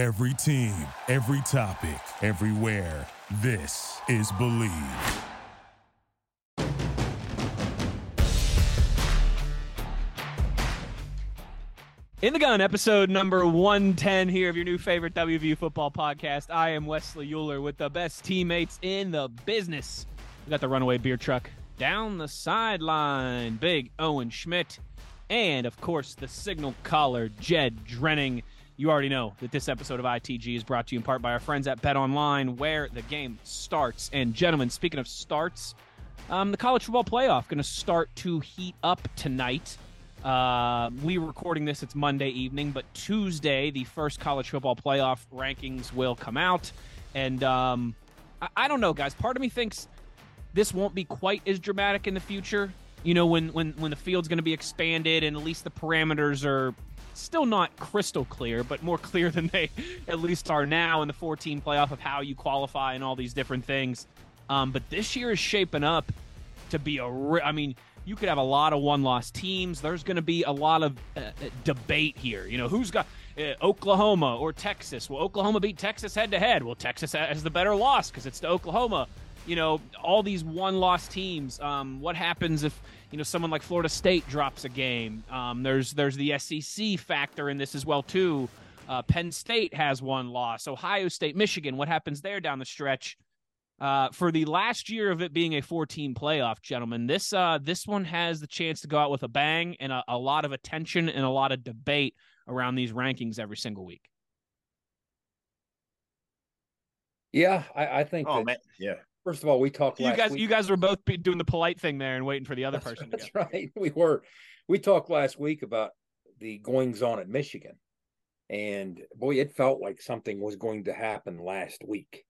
Every team, every topic, everywhere. This is Believe. In the gun, episode number 110 here of your new favorite WVU football podcast. I am Wesley Uhler with the best teammates in the business. We got the runaway beer truck down the sideline, Big Owen Schmidt, and of course the signal caller, Jed Drenning. You already know that this episode of ITG is brought to you in part by our friends at Bet Online, where the game starts. And gentlemen, speaking of starts, um, the college football playoff going to start to heat up tonight. Uh, we are recording this, it's Monday evening, but Tuesday, the first college football playoff rankings will come out. And um, I, I don't know, guys. Part of me thinks this won't be quite as dramatic in the future. You know, when when when the field's going to be expanded and at least the parameters are still not crystal clear, but more clear than they at least are now in the 14 playoff of how you qualify and all these different things. Um, but this year is shaping up to be a. Re- I mean, you could have a lot of one-loss teams. There's going to be a lot of uh, uh, debate here. You know, who's got uh, Oklahoma or Texas? Well, Oklahoma beat Texas head-to-head. Well, Texas has the better loss because it's to Oklahoma. You know, all these one-loss teams. Um, what happens if you know someone like Florida State drops a game? Um, there's there's the SEC factor in this as well too. Uh, Penn State has one loss. Ohio State, Michigan. What happens there down the stretch? Uh, for the last year of it being a 14 playoff, gentlemen, this uh, this one has the chance to go out with a bang and a, a lot of attention and a lot of debate around these rankings every single week. Yeah, I, I think. Oh that, man, yeah. First of all, we talked. You last guys, week. you guys were both doing the polite thing there and waiting for the other That's, person. To that's right. We were. We talked last week about the goings on at Michigan, and boy, it felt like something was going to happen last week.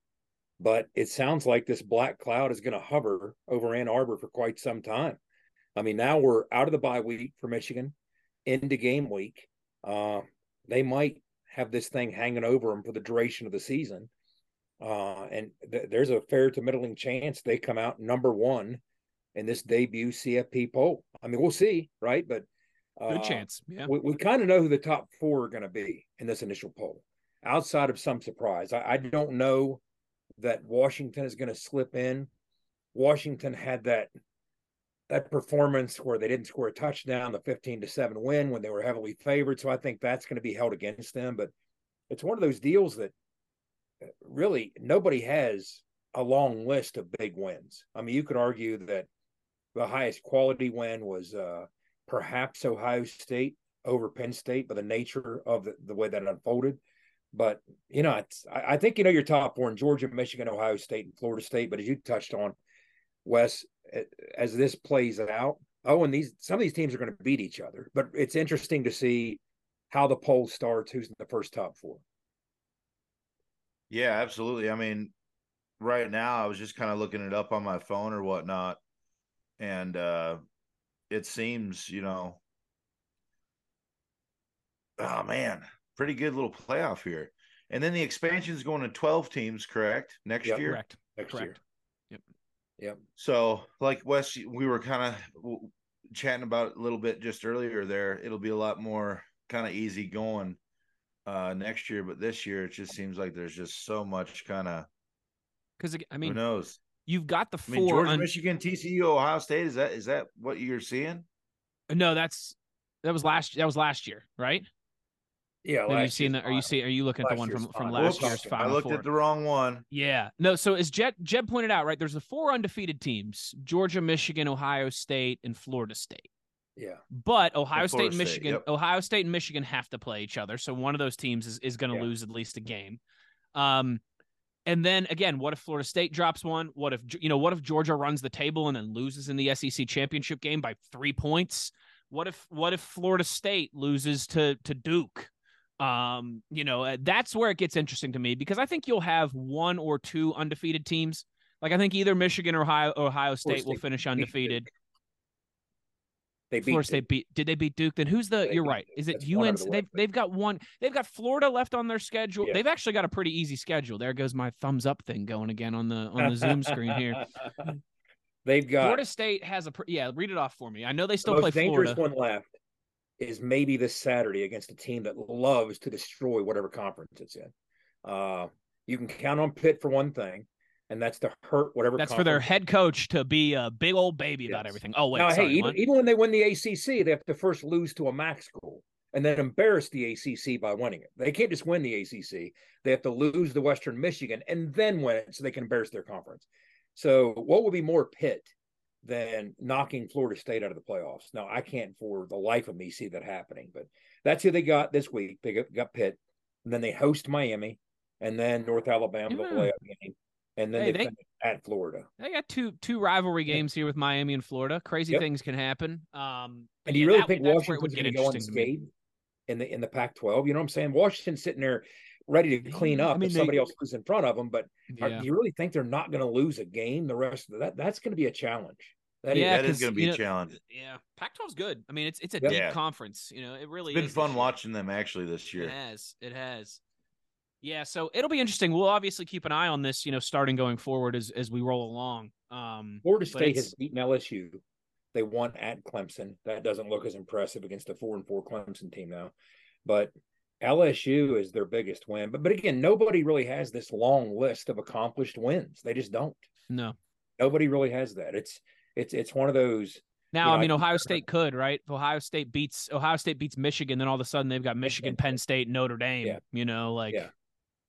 But it sounds like this black cloud is going to hover over Ann Arbor for quite some time. I mean, now we're out of the bye week for Michigan, into game week. Uh, they might have this thing hanging over them for the duration of the season. Uh, and th- there's a fair to middling chance they come out number one in this debut CFP poll. I mean, we'll see, right? But uh, Good chance. Yeah. we, we kind of know who the top four are going to be in this initial poll, outside of some surprise. I, I don't know that Washington is going to slip in. Washington had that that performance where they didn't score a touchdown, the 15 to 7 win when they were heavily favored. So I think that's going to be held against them. But it's one of those deals that really nobody has a long list of big wins. I mean, you could argue that the highest quality win was uh, perhaps Ohio State over Penn State by the nature of the, the way that unfolded. But you know, I, I think you know your top four in Georgia, Michigan, Ohio State, and Florida State. But as you touched on, Wes, as this plays out, oh, and these some of these teams are going to beat each other. But it's interesting to see how the poll starts. Who's in the first top four? Yeah, absolutely. I mean, right now I was just kind of looking it up on my phone or whatnot, and uh it seems, you know, oh man, pretty good little playoff here. And then the expansion is going to 12 teams, correct? Next Yep. year. Correct. Next Correct. year. Yep. So, like Wes, we were kind of chatting about a little bit just earlier there. It'll be a lot more kind of easy going uh next year, but this year it just seems like there's just so much kind of Because I mean, who knows. you've got the I mean, four. Georgia, un- Michigan, TCU, Ohio State. Is that is that what you're seeing? no, that's that was last. That was last year, right? Yeah. Are you last seeing that? Are you final. seeing? Are you looking at the one from from last Whoops. year's I final looked four? at the wrong one. Yeah. No, so as Jed Jed pointed out, right, there's the four undefeated teams Georgia, Michigan, Ohio State, and Florida State. Yeah. But Ohio And State Florida and State, Michigan, yep. Ohio State and Michigan have to play each other. So one of those teams is, is going to Yeah. lose at least a game. Um, and then again, what if Florida State drops one? What if you know? What if Georgia runs the table and then loses in the SEC championship game by three points? What if what if Florida State loses to to Duke? Um, you know, uh, that's where it gets interesting to me because I think you'll have one or two undefeated teams. Like I think either Michigan or Ohio, Ohio State will finish undefeated. They beat Florida State beat. Did they beat Duke? Then who's the? They You're right. Is it That's one out UNC? the They've they've got one. They've got Florida left on their schedule. Yeah. They've actually got a pretty easy schedule. There goes my thumbs up thing going again on the on the Zoom screen here. They've got Florida State has a yeah. Read it off for me. I know they still play dangerous Florida. one left is maybe this Saturday against a team that loves to destroy whatever conference it's in. Uh, you can count on Pitt for one thing, and that's to hurt whatever. That's for their head coach to be a big old baby yes. about everything. Oh wait, now, sorry, hey, even, even, when they win the ACC, they have to first lose to a MAC school and then embarrass the ACC by winning it. They can't just win the ACC; they have to lose the Western Michigan and then win it so they can embarrass their conference. So, what would be more Pitt than knocking Florida State out of the playoffs? Now, I can't for the life of me see that happening, but that's who they got this week. They got, got Pitt, and then they host Miami, and then North Alabama yeah. the playoff game, and then hey, they, they at Florida. They got two two rivalry games here with Miami and Florida. Crazy yep. things can happen. Um, and do you yeah, really that, think Washington's going to go unscathed in the in the Pac-12? You know what I'm saying? Washington's sitting there ready to clean up I mean, if somebody they, else was in front of them. But yeah. are, do you really think they're not going to lose a game the rest of that? That's going to be a challenge. That yeah, is, that is going to be a know, challenge. Yeah, Pac-12's good. I mean, it's it's a deep yeah. conference. You know, it really. It's been fun watching them actually this year. It has. It has. Yeah, so it'll be interesting. We'll obviously keep an eye on this, you know, starting going forward as as we roll along. Um, Florida State has beaten LSU. They won at Clemson. That doesn't look as impressive against a four and four Clemson team now, but LSU is their biggest win. But but again, nobody really has this long list of accomplished wins. They just don't. No, nobody really has that. It's it's it's one of those. Now, you know, I mean, Ohio State could, right? If Ohio State beats Ohio State beats Michigan, then all of a sudden they've got Michigan, Penn State, Notre Dame. Yeah. You know, like yeah.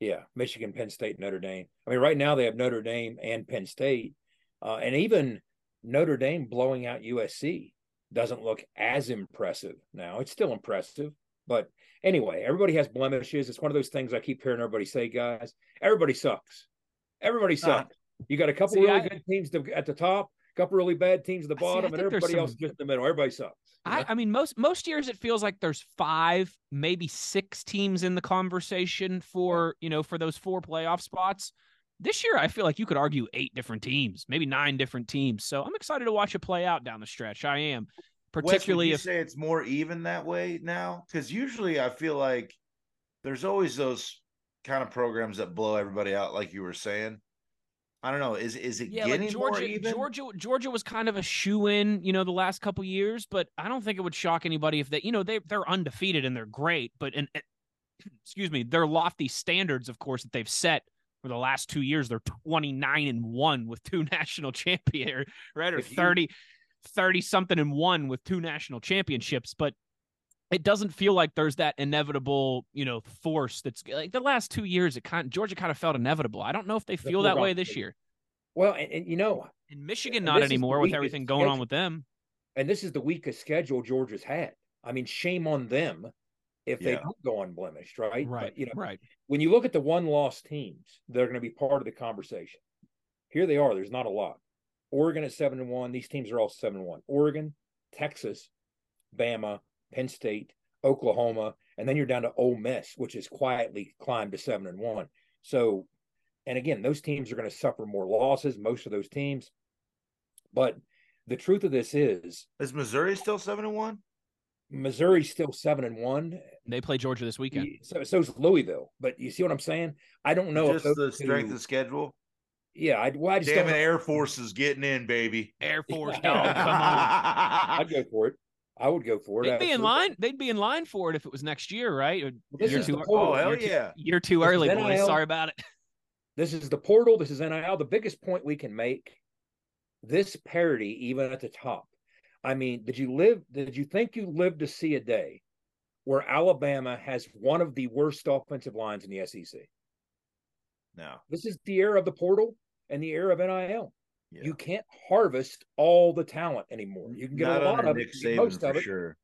Yeah, Michigan, Penn State, Notre Dame. I mean, right now they have Notre Dame and Penn State, uh, and even Notre Dame blowing out USC doesn't look as impressive now. It's still impressive, but anyway, everybody has blemishes. It's one of those things I keep hearing everybody say, guys. Everybody sucks. Everybody sucks. Uh, you got a couple See, really I, good teams at the top, couple really bad teams at the bottom, See, and everybody some, else just in the middle. Everybody sucks. I, I, mean, most most years it feels like there's five, maybe six teams in the conversation for you know for those four playoff spots. This year, I feel like you could argue eight different teams, maybe nine different teams. So I'm excited to watch it play out down the stretch. I am, particularly Wes, if say it's more even that way now, because usually I feel like there's always those kind of programs that blow everybody out, like you were saying. I don't know. Is is it yeah, getting like Georgia, more even? Georgia, Georgia was kind of a shoe in, you know, the last couple years, but I don't think it would shock anybody if they, you know, they they're undefeated and they're great, but and excuse me, their lofty standards, of course, that they've set for the last two years, they're 29 and one with two national champion, right? Or you, 30, 30 something and one with two national championships, but it doesn't feel like there's that inevitable, you know, force that's like the last two years. It kind of, Georgia kind of felt inevitable. I don't know if they feel that way this year. Well, and, and you know, in Michigan, not anymore with everything going schedule. on with them. And this is the weakest schedule Georgia's had. I mean, shame on them if yeah. they don't go unblemished, right? Right. But, you know, right. When you look at the one loss teams that are going to be part of the conversation, here they are. There's not a lot. Oregon at seven and one. These teams are all seven and one. Oregon, Texas, Bama, Penn State, Oklahoma, and then you're down to Ole Miss, which has quietly climbed to seven and one. So, and again, those teams are going to suffer more losses. Most of those teams, but the truth of this is, is Missouri still seven and one? Missouri's still seven and one. They play Georgia this weekend. So so's Louisville. But you see what I'm saying? I don't know just the strength two, of schedule. Yeah, I, well, I just damn it, Air Force is getting in, baby. Air Force, dog, come on. I'd go for it. I would go for it. They'd be in line. They'd be in line for it if it was next year, right? This year is too, the portal. Oh hell year yeah! Too, you're too early, boys. Sorry about it. This is the portal. This is NIL. The biggest point we can make: this parity, even at the top. I mean, did you live? Did you think you lived to see a day where Alabama has one of the worst offensive lines in the SEC? No. This is the era of the portal and the era of NIL. Yeah. You can't harvest all the talent anymore. You can get Not a lot of Nick it, Saban most of it, sure.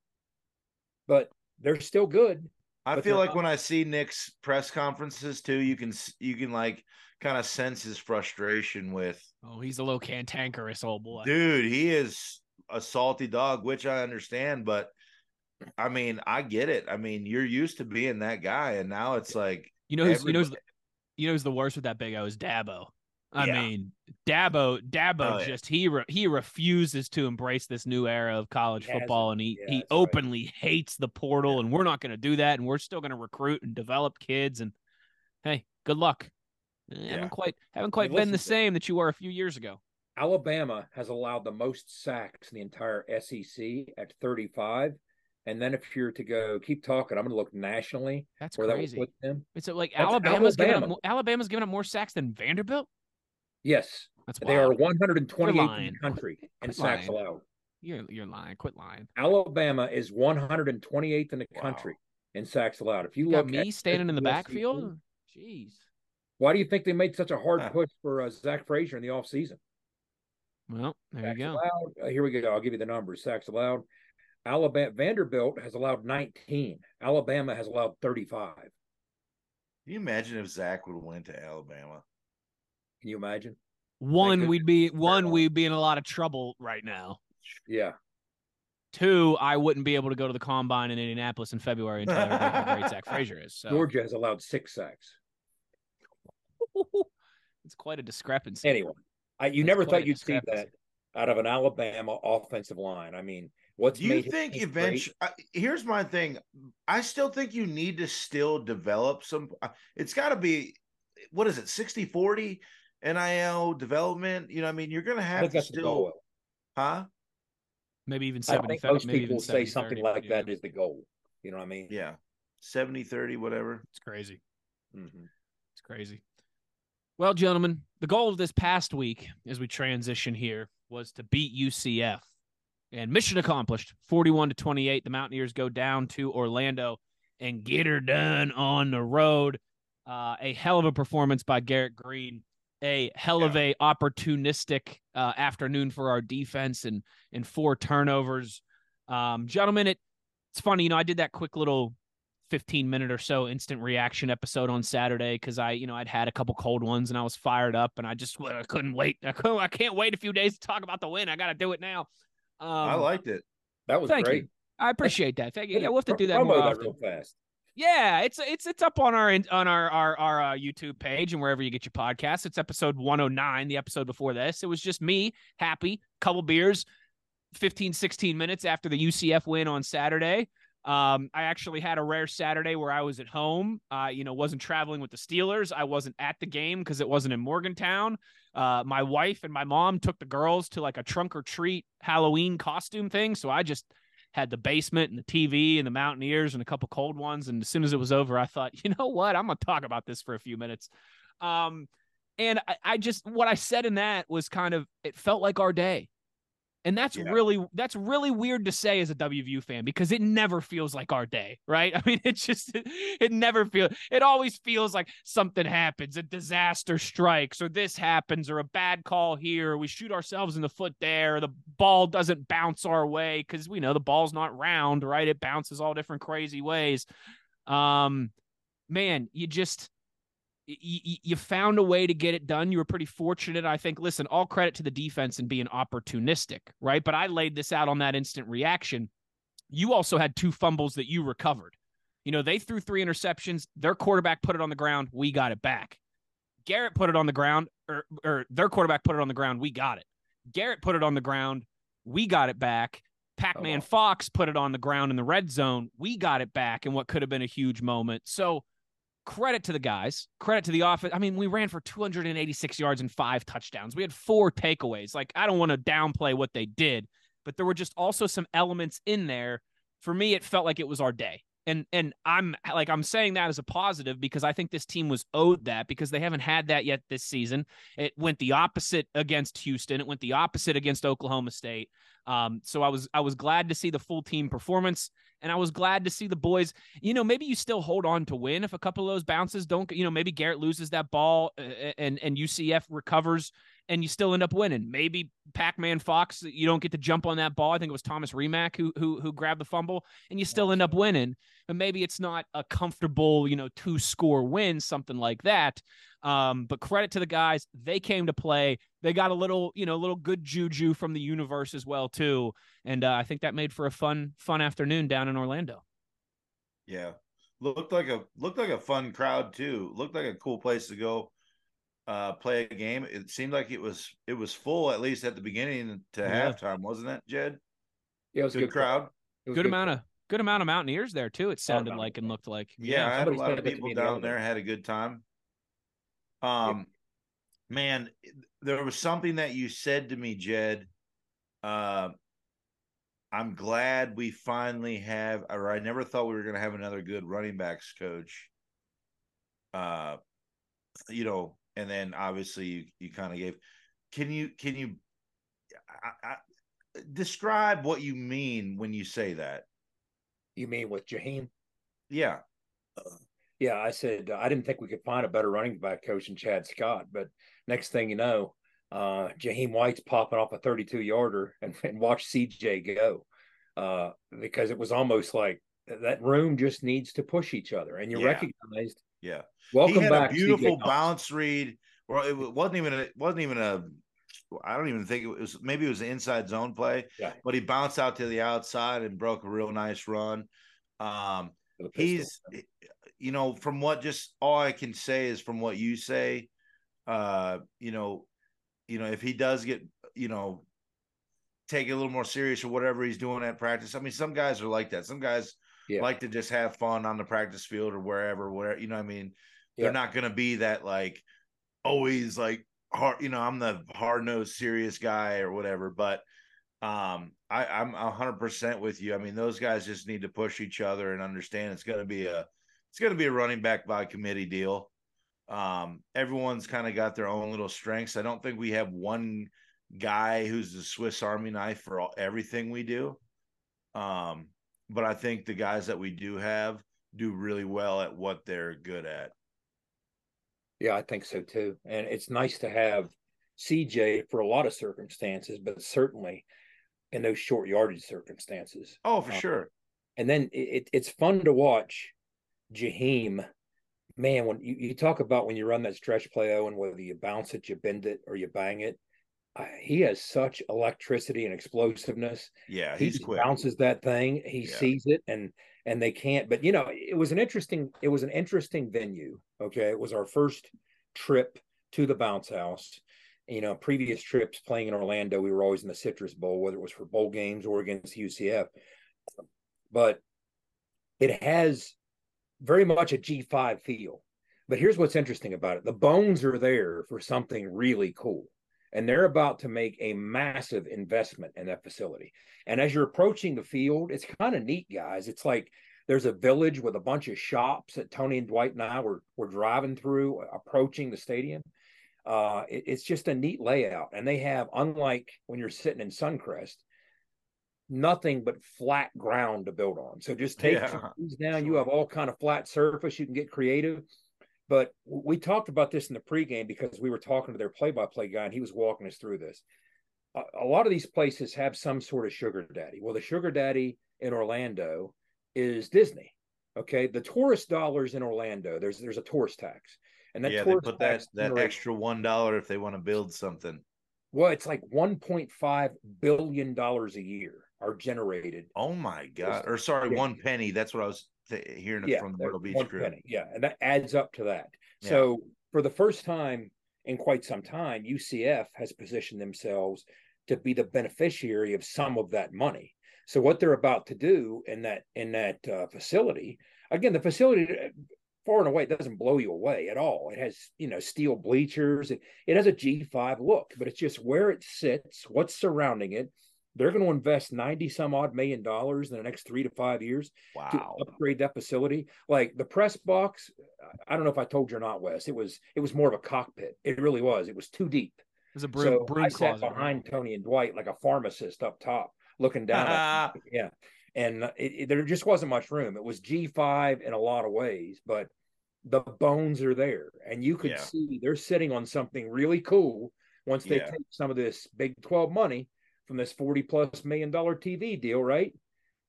But they're still good. I feel like not. when I see Nick's press conferences too, you can you can like kind of sense his frustration with. Oh, he's a little cantankerous old boy, dude. He is a salty dog, which I understand, but I mean, I get it. I mean, you're used to being that guy, and now it's like you know, who's, you know, you know, who's the worst with that big O is Dabo. I yeah. mean, Dabo, Dabo oh, just he re, he refuses to embrace this new era of college he football, and he yeah, he openly right. hates the portal, and we're not going to do that, and we're still going to recruit and develop kids, and hey, good luck. Eh, haven't quite haven't quite been the same that you were a few years ago. Alabama has allowed the most sacks in the entire SEC at 35, And then if you're to go keep talking, I'm going to look nationally That's where crazy. that them. It's like That's Alabama's giving up Alabama's giving up more sacks than Vanderbilt. Yes, That's they are 128th in the country in sacks allowed. You're you're lying. Quit lying. Alabama is 128th in the Wow. country in sacks allowed. If you, You got look me at standing in the USC, backfield. Jeez. Why do you think they made such a hard Huh. push for uh, Zach Frazier in the offseason? Well, there Sacks you go. allowed. Uh, here we go. I'll give you the numbers. Sacks allowed. Alabama Vanderbilt has allowed 19. Alabama has allowed 35. Can Can you imagine if Zach would have went to Alabama? You imagine? One, we'd be one, we'd be in a lot of trouble right now. Yeah. Two, I wouldn't be able to go to the combine in Indianapolis in February and tell everybody how great Zach Frazier is. So Georgia has allowed six sacks. it's quite a discrepancy. Anyway, I, you That's never thought you'd see that out of an Alabama offensive line. I mean, what's Do you think great- eventually? Here's my thing. I still think you need to still develop some. uh, It's got to be, what is it, 60 40 NIL development? You know, I mean, you're going to have to that's the still, goal. huh? Maybe even I 70 think most maybe people even say 70, something 30, like yeah. that is the goal. You know what I mean? Yeah. 70 30, whatever. It's crazy. Mhm. It's crazy. Well, gentlemen, the goal of this past week as we transition here was to beat UCF. And mission accomplished. 41 to 28. The Mountaineers go down to Orlando and get her done on the road. Uh, a hell of a performance by Garrett Greene. A hell of a opportunistic uh, afternoon for our defense and and four turnovers. Um, gentlemen, it it's funny, you know, I did that quick little 15 minute or so instant reaction episode on Saturday because I, you know, I'd had a couple cold ones and I was fired up and I just I couldn't wait. I, couldn't, I can't wait a few days to talk about the win. I got to do it now. Um, I liked it. That was Thank great. you. I appreciate that. Thank you. Yeah, we'll have to do that more often. real fast. Yeah, it's it's it's up on our on our our our uh, YouTube page and wherever you get your podcasts. It's episode 109, the episode before this. It was just me, happy, couple beers, 15 16 minutes after the UCF win on Saturday. Um, I actually had a rare Saturday where I was at home. Uh, you know, wasn't traveling with the Steelers. I wasn't at the game because it wasn't in Morgantown. Uh, my wife and my mom took the girls to like a trunk or treat Halloween costume thing, so I just had the basement and the TV and the Mountaineers and a couple cold ones. And as soon as it was over, I thought, you know what? I'm going to talk about this for a few minutes. Um, and I, I just, what I said in that was kind of, it felt like our day. And that's Yeah. really, that's really weird to say as a WVU fan because it never feels like our day, right? I mean, it just, it never feels, it always feels like something happens, a disaster strikes, or this happens, or a bad call here, or we shoot ourselves in the foot there, or the ball doesn't bounce our way because we know the ball's not round, right? It bounces all different crazy ways. Um, man, you just, you, you found a way to get it done. You were pretty fortunate. I think, listen, all credit to the defense and being opportunistic, right? But I laid this out on that instant reaction. You also had two fumbles that you recovered. You know, they threw three interceptions. Their quarterback put it on the ground. We got it back. Garrett put it on the ground, or, or their quarterback put it on the ground. We got it. Garrett put it on the ground. We got it back. Oh, Pac Man wow. Fox put it on the ground in the red zone. We got it back in what could have been a huge moment. So, credit to the guys, credit to the offense. I mean, we ran for 286 yards and five touchdowns. We had four takeaways. Like, I don't want to downplay what they did, but there were just also some elements in there. For me, it felt like it was our day. And and I'm like I'm saying that as a positive because I think this team was owed that because they haven't had that yet this season. It went the opposite against Houston. It went the opposite against Oklahoma State. Um, so I was I was glad to see the full team performance, and I was glad to see the boys. You know, maybe you still hold on to win if a couple of those bounces don't. You know, maybe Garrett loses that ball uh, and and UCF recovers, and you still end up winning. Maybe Pac-Man Fox, you don't get to jump on that ball. I think it was Tomas Rimac who who who grabbed the fumble, and you still end up winning. But maybe it's not a comfortable, you know, two score win, something like that. Um, but credit to the guys, they came to play. They got a little, you know, a little good juju from the universe as well too, and uh, I think that made for a fun, fun afternoon down in Orlando. Yeah. Looked like a looked like a fun crowd too. Looked like a cool place to go uh play a game. It seemed like it was it was full at least at the beginning to Yeah. halftime, wasn't it, Jed? Yeah, it was a Good, crowd. It was Good amount of good amount of Mountaineers there too. It sounded no. like and looked like. Yeah, I had a lot of people down there had a good time. Um man, there was something that you said to me, Jed. Uh, I'm glad we finally have, or I never thought we were going to have another good running backs coach. Uh, you know, and then obviously you you kind of gave. Can you can you I, I, describe what you mean when you say that? You mean with Jaheim? Yeah. Yeah, I said uh, I didn't think we could find a better running back coach than Chad Scott, but next thing you know, uh, Jaheim White's popping off a 32 yarder and, and watch CJ go uh, because it was almost like that room just needs to push each other, and you Yeah. recognized. Yeah. Welcome he had back, a beautiful bounce read. Well, it wasn't even a, it wasn't even a. I don't even think it was. Maybe it was an inside zone play, Yeah. but he bounced out to the outside and broke a real nice run. Um, for the pistol. he's, you know, from what just all I can say is from what you say. Uh, you know, you know, if he does get, you know, take it a little more serious or whatever he's doing at practice. I mean, some guys are like that. Some guys Yeah. like to just have fun on the practice field or wherever, where you know, what I mean, Yeah. they're not going to be that like always like hard. You know, I'm the hard nosed serious guy or whatever. But um, I, I'm hundred percent with you. I mean, those guys just need to push each other and understand it's going to be a it's going to be a running back by committee deal. Um, everyone's kind of got their own little strengths. I don't think we have one guy who's the Swiss Army knife for all, everything we do. Um, but I think the guys that we do have do really well at what they're good at. Yeah, I think so too. And it's nice to have CJ for a lot of circumstances, but certainly in those short yardage circumstances. Oh, for Uh, sure. And then it, it, it's fun to watch Jaheim. Man, when you, you talk about when you run that stretch play, Owen, whether you bounce it, you bend it, or you bang it, he has such electricity and explosiveness. Yeah, he he's just quick. bounces that thing. He Yeah. sees it, and and they can't. But you know, it was an interesting. It was an interesting venue. Okay, it was our first trip to the bounce house. You know, previous trips playing in Orlando, we were always in the Citrus Bowl, whether it was for bowl games or against UCF. But it has very much a G5 feel. But here's what's interesting about it the bones are there for something really cool. And they're about to make a massive investment in that facility. And as you're approaching the field, it's kind of neat, guys. It's like there's a village with a bunch of shops that Tony and Dwight and I were, were driving through, approaching the stadium. Uh, it- it's just a neat layout. And they have, unlike when you're sitting in Suncrest, nothing but flat ground to build on. So just take Yeah, trees down. You have all kind of flat surface. You can get creative. But we talked about this in the pregame because we were talking to their play-by-play guy, and he was walking us through this. A, a lot of these places have some sort of sugar daddy. Well, the sugar daddy in Orlando is Disney. Okay, the tourist dollars in Orlando. There's there's a tourist tax, and that yeah, they put that that extra one dollar if they want to build something. Well, it's like 1.5 billion dollars a year are generated Oh my god! Or sorry, Yeah. one penny. That's what I was th- hearing it yeah, from the Myrtle Beach crew. penny. Yeah, and that adds up to that. Yeah. So for the first time in quite some time, UCF has positioned themselves to be the beneficiary of some of that money. So what they're about to do in that in that uh, facility, again, the facility uh, far and away doesn't blow you away at all. It has you know steel bleachers. It, it has a G5 look, but it's just where it sits, what's surrounding it. They're going to invest 90 some odd million dollars in the next three to five years to upgrade that facility. Like the press box, I don't know if I told you or not, Wes. It was it was more of a cockpit. It really was. It was too deep. There's a broom, so broom I sat closet. behind Tony and Dwight like a pharmacist up top, looking down. at. Yeah, and it, it- there just wasn't much room. It was G five in a lot of ways, but the bones are there, and you could Yeah. see they're sitting on something really cool. Once they Yeah. take some of this Big Twelve money from this forty plus million dollar TV deal, right?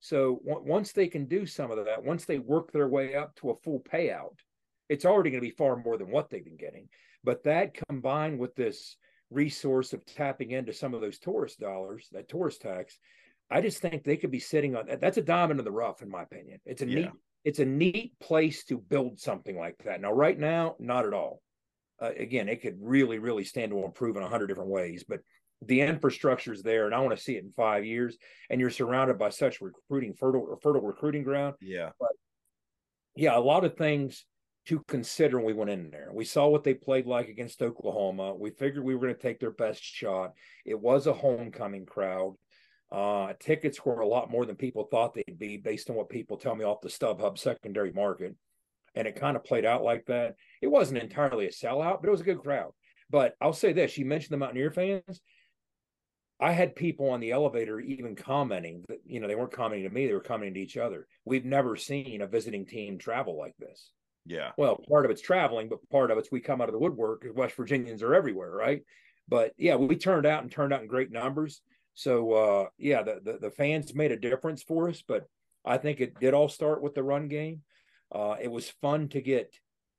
So on- once they can do some of that, once they work their way up to a full payout, it's already going to be far more than what they've been getting. But that combined with this resource of tapping into some of those tourist dollars, that tourist tax, I just think they could be sitting on that. That's a diamond in the rough, in my opinion. It's a Yeah. neat, it's a neat place to build something like that. Now, right now, not at all. Uh, again, it could really, really stand to improve in a hundred different ways, but the infrastructure is there, and I want to see it in five years. And you're surrounded by such recruiting fertile, fertile recruiting ground Yeah. But yeah, a lot of things to consider when we went in there. We saw what they played like against Oklahoma. We figured we were going to take their best shot. It was a homecoming crowd. Uh, tickets were a lot more than people thought they'd be based on what people tell me off the StubHub secondary market. And it kind of played out like that. It wasn't entirely a sellout, but it was a good crowd. But I'll say this you mentioned the Mountaineer fans. I had people on the elevator even commenting that, you know, they weren't commenting to me, they were commenting to each other. We've never seen a visiting team travel like this. Yeah. Well, part of it's traveling, but part of it's we come out of the woodwork because West Virginians are everywhere, right? But yeah, we turned out and turned out in great numbers. So uh yeah, the, the, the fans made a difference for us, but I think it did all start with the run game. Uh it was fun to get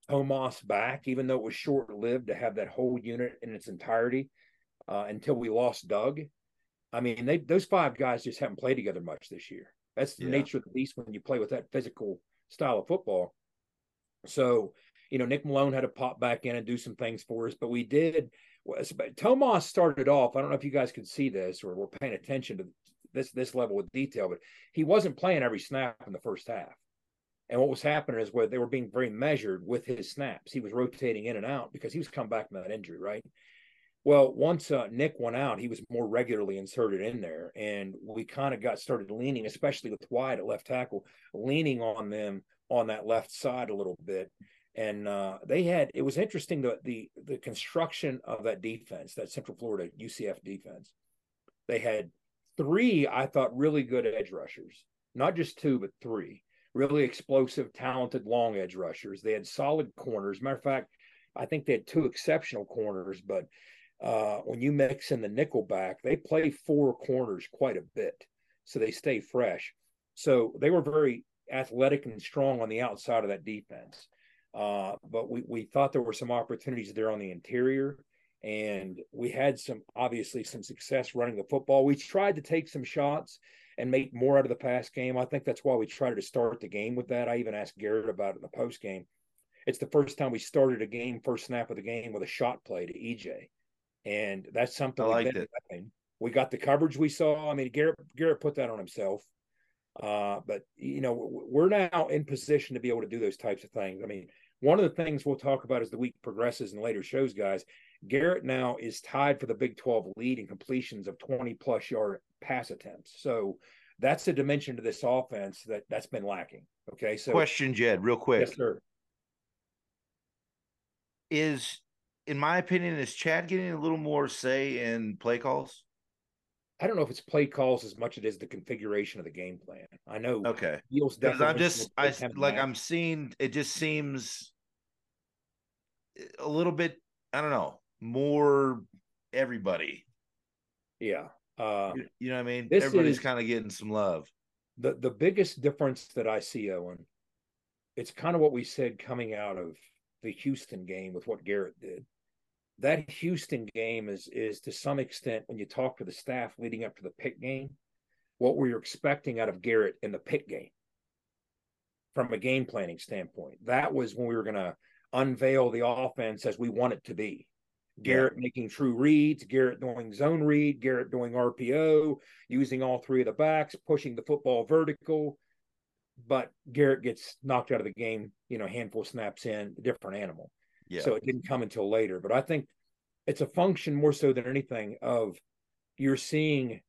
Tomas back, even though it was short lived to have that whole unit in its entirety uh, until we lost Doug. I mean, they those five guys just haven't played together much this year. That's the yeah. nature of the beast when you play with that physical style of football. So, you know, Nick Malone had to pop back in and do some things for us, but we did. Tomas started off. I don't know if you guys could see this or were paying attention to this this level of detail, but he wasn't playing every snap in the first half. And what was happening is where they were being very measured with his snaps. He was rotating in and out because he was coming back from that injury, right? Well, once uh, Nick went out, he was more regularly inserted in there, and we kind of got started leaning, especially with Wyatt at left tackle, leaning on them on that left side a little bit. And uh, they had it was interesting the the the construction of that defense, that Central Florida UCF defense. They had three, I thought, really good edge rushers, not just two, but three really explosive, talented long edge rushers. They had solid corners. Matter of fact, I think they had two exceptional corners, but uh, when you mix in the nickel back, they play four corners quite a bit. So they stay fresh. So they were very athletic and strong on the outside of that defense. Uh, but we, we thought there were some opportunities there on the interior. And we had some, obviously, some success running the football. We tried to take some shots and make more out of the pass game. I think that's why we tried to start the game with that. I even asked Garrett about it in the post game. It's the first time we started a game, first snap of the game with a shot play to EJ, and that's something I liked it. We got the coverage we saw. I mean, Garrett Garrett put that on himself. Uh, but you know, we're now in position to be able to do those types of things. I mean, one of the things we'll talk about as the week progresses and later shows, guys. Garrett now is tied for the Big 12 lead in completions of 20 plus yard pass attempts. So that's a dimension to this offense that that's been lacking. Okay. So question, Jed, real quick. Yes, sir. Is in my opinion, is Chad getting a little more say in play calls? I don't know if it's play calls as much as it is the configuration of the game plan. I know. Okay. Because I'm just, I like, I'm seeing it. Just seems a little bit. I don't know more everybody. Yeah. Uh, you, you know what I mean? Everybody's kind of getting some love. The the biggest difference that I see, Owen, it's kind of what we said coming out of the Houston game with what Garrett did. That Houston game is is to some extent when you talk to the staff leading up to the Pitt game, what were you expecting out of Garrett in the Pitt game from a game planning standpoint. That was when we were going to unveil the offense as we want it to be. Garrett yeah. making true reads, Garrett doing zone read, Garrett doing RPO, using all three of the backs, pushing the football vertical. But Garrett gets knocked out of the game, you know, handful snaps in, a different animal. Yeah. So it didn't come until later. But I think it's a function more so than anything of you're seeing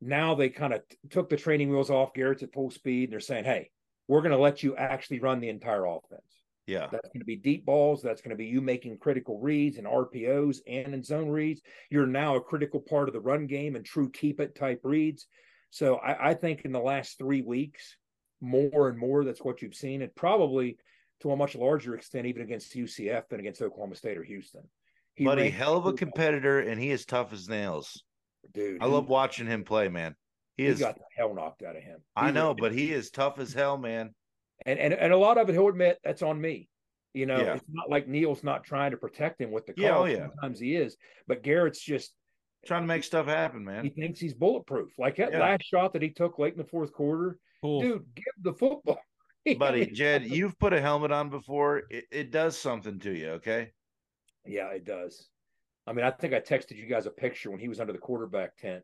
now they kind of t- took the training wheels off Garrett's at full speed and they're saying, hey, we're going to let you actually run the entire offense. Yeah. That's going to be deep balls. That's going to be you making critical reads and RPOs and in zone reads. You're now a critical part of the run game and true keep it type reads. So I, I think in the last three weeks, more and more, that's what you've seen. And probably to a much larger extent, even against UCF than against Oklahoma State or Houston. He but a hell of a competitor, and he is tough as nails. Dude, I he, love watching him play, man. He, he is got the hell knocked out of him. He I know, really but he is tough as hell, man and and and a lot of it he'll admit that's on me. You know, yeah. it's not like Neal's not trying to protect him with the call. Yeah, oh, yeah. Sometimes he is, but Garrett's just trying to make stuff happen, man. He thinks he's bulletproof. Like that yeah. last shot that he took late in the fourth quarter, cool. dude, give the football. Buddy, Jed, you've put a helmet on before. It, it does something to you, okay? Yeah, it does. I mean, I think I texted you guys a picture when he was under the quarterback tent.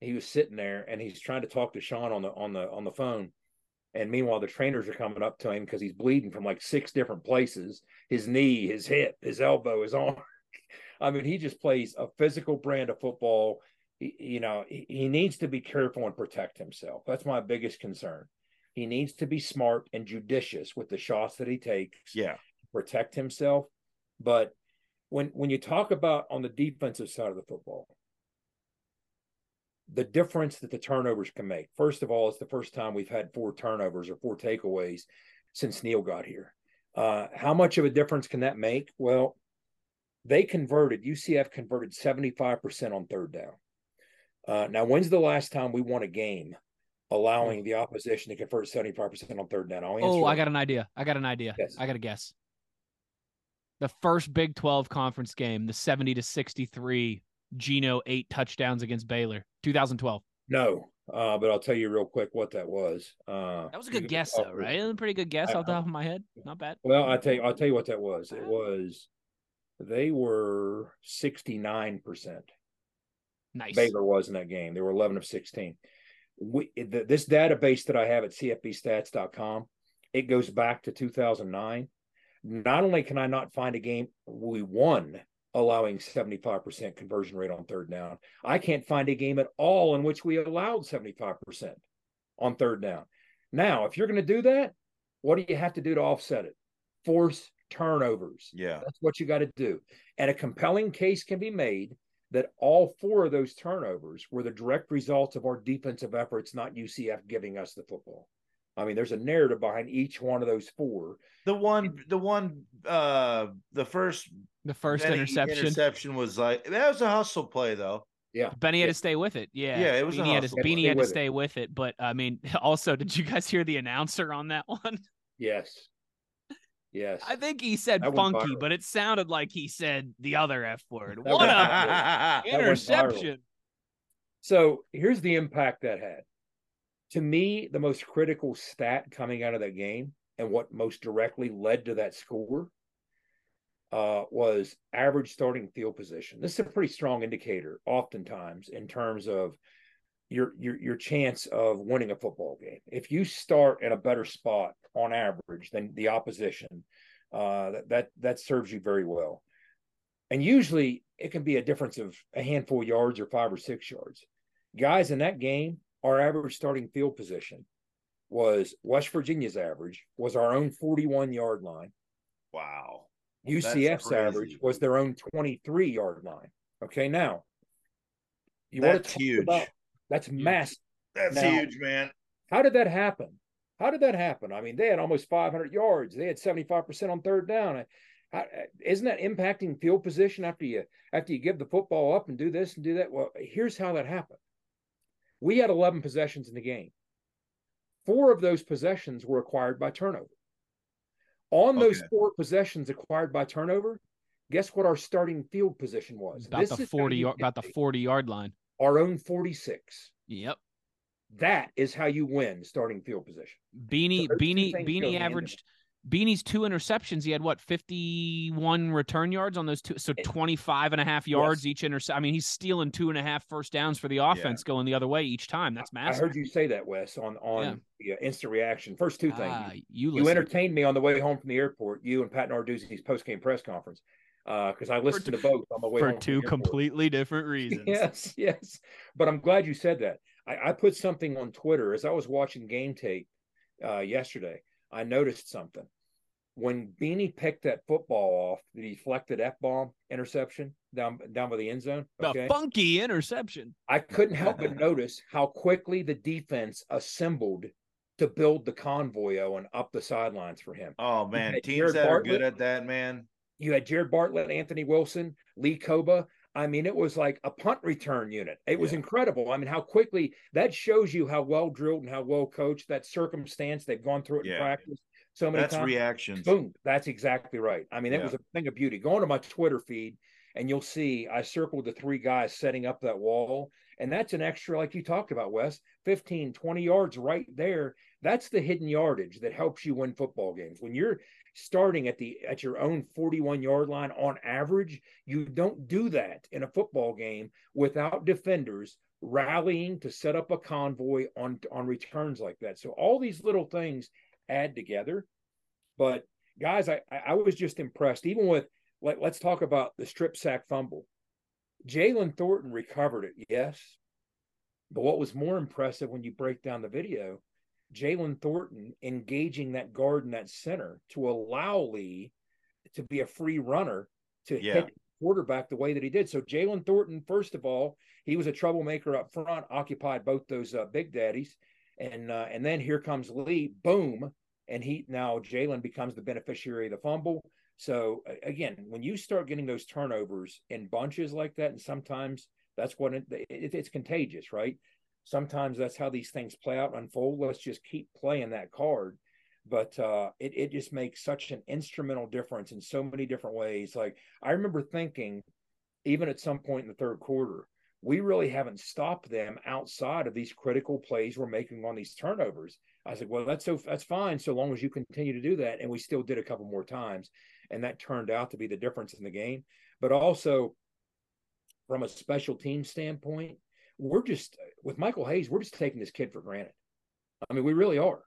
He was sitting there and he's trying to talk to Sean on the on the on the phone and meanwhile, the trainers are coming up to him because he's bleeding from like six different places his knee, his hip, his elbow, his arm. I mean, he just plays a physical brand of football. you know, he needs to be careful and protect himself. That's my biggest concern. He needs to be smart and judicious with the shots that he takes. Yeah. Protect himself. But when when you talk about on the defensive side of the football, the difference that the turnovers can make. First of all, it's the first time we've had four turnovers or four takeaways since Neal got here. Uh, how much of a difference can that make? Well, they converted, UCF converted 75% on third down. Uh, now, when's the last time we won a game allowing the opposition to convert 75% on third down? oh, I got an idea. I got an idea. Yes. I got a guess. The first Big 12 conference game, the 70 to 63 Geno eight touchdowns against Baylor, 2012. No, uh, but I'll tell you real quick what that was. Uh, that was a good guess, though, right? A pretty good guess I, off the top of my head. Not bad. Well, I tell you, I'll tell you what that was. It was they were 69%. Nice. Baylor was in that game. They were 11 of 16. We, the, this database that I have at CFBstats.com, it goes back to 2009. Not only can I not find a game we won allowing 75% conversion rate on third down, I can't find a game at all in which we allowed 75% on third down. Now, if you're going to do that, what do you have to do to offset it? Force turnovers. Yeah. That's what you got to do. And a compelling case can be made that all four of those turnovers were the direct results of our defensive efforts, not UCF giving us the football. I mean, there's a narrative behind each one of those four. The one, the one, uh, the first, the first interception, interception was like that was a hustle play, though. Yeah, Beanie had to stay with it. Yeah, yeah, it was. Beanie had to, Beanie had to stay with it. But I mean, also, did you guys hear the announcer on that one? Yes. Yes. I think he said funky, but it sounded like he said the other F word. That what a interception. So here's the impact that had. To me, the most critical stat coming out of that game and what most directly led to that score uh, was average starting field position. This is a pretty strong indicator, oftentimes, in terms of your your your chance of winning a football game. If you start in a better spot on average than the opposition, uh, that that that serves you very well. And usually it can be a difference of a handful of yards or five or six yards. Guys in that game, our average starting field position was West Virginia's average was our own 41 yard line. Wow. UCF's average was their own 23 yard line. Okay, now you That's want to talk huge. about that's massive. That's now, huge, man. How did that happen? How did that happen? I mean, they had almost 500 yards. They had 75% on third down. Isn't that impacting field position after you after you give the football up and do this and do that? Well, here's how that happened. We had 11 possessions in the game. Four of those possessions were acquired by turnover. On those four possessions acquired by turnover, guess what our starting field position was? About this the 40 yard, about the 40 yard line our own 46. Yep. That is how you win starting field position. Beanie so Beanie Beanie averaged Beanie's two interceptions. He had what 51 return yards on those two, so 25 and a half yards yes. each intercept. I mean, he's stealing two and a half first downs for the offense yeah. going the other way each time. That's massive. I heard you say that, Wes, on on yeah. the uh, instant reaction. First two things. Ah, you you entertained me on the way home from the airport. You and Pat Narduzzi's post game press conference because uh, I listened to both on the way for two completely different reasons. yes, yes. But I'm glad you said that. I, I, put something on Twitter as I was watching game tape uh, yesterday. I noticed something when Beanie picked that football off, the deflected f bomb interception down down by the end zone. Okay? The funky interception. I couldn't help but notice how quickly the defense assembled to build the convoy and up the sidelines for him. Oh man, teams Jared that Bartlett, are good at that, man you had Jared Bartlett, Anthony Wilson, Lee Kpogba. I mean, it was like a punt return unit. It was yeah. incredible. I mean, how quickly that shows you how well drilled and how well coached that circumstance. They've gone through it yeah. in practice so many that's times. reactions. Boom. That's exactly right. I mean, it yeah. was a thing of beauty. Go to my Twitter feed and you'll see I circled the three guys setting up that wall. And that's an extra, like you talked about, Wes, 15, 20 yards right there. That's the hidden yardage that helps you win football games. When you're starting at the at your own 41 yard line on average you don't do that in a football game without defenders rallying to set up a convoy on on returns like that. So all these little things add together. But guys i i was just impressed. Even with let, let's talk about the strip sack fumble. Jalen Thornton recovered it, yes. But what was more impressive when you break down the video, Jalen Thornton engaging that guard in that center to allow Lee to be a free runner to Yeah. hit quarterback the way that he did. So Jalen Thornton, first of all, he was a troublemaker up front, occupied both those uh, big daddies, and uh, and then here comes Lee, boom, and he now Jalen becomes the beneficiary of the fumble. So again, when you start getting those turnovers in bunches like that, and sometimes that's what it, it, it's contagious, right? Sometimes that's how these things play out unfold. Let's just keep playing that card. But uh, it it just makes such an instrumental difference in so many different ways. Like I remember thinking, even at some point in the third quarter, we really haven't stopped them outside of these critical plays we're making on these turnovers. I said, well, that's so that's fine so long as you continue to do that. And we still did a couple more times, and that turned out to be the difference in the game. But also, from a special team standpoint, we're just with Michael Hayes, we're just taking this kid for granted. I mean, we really are.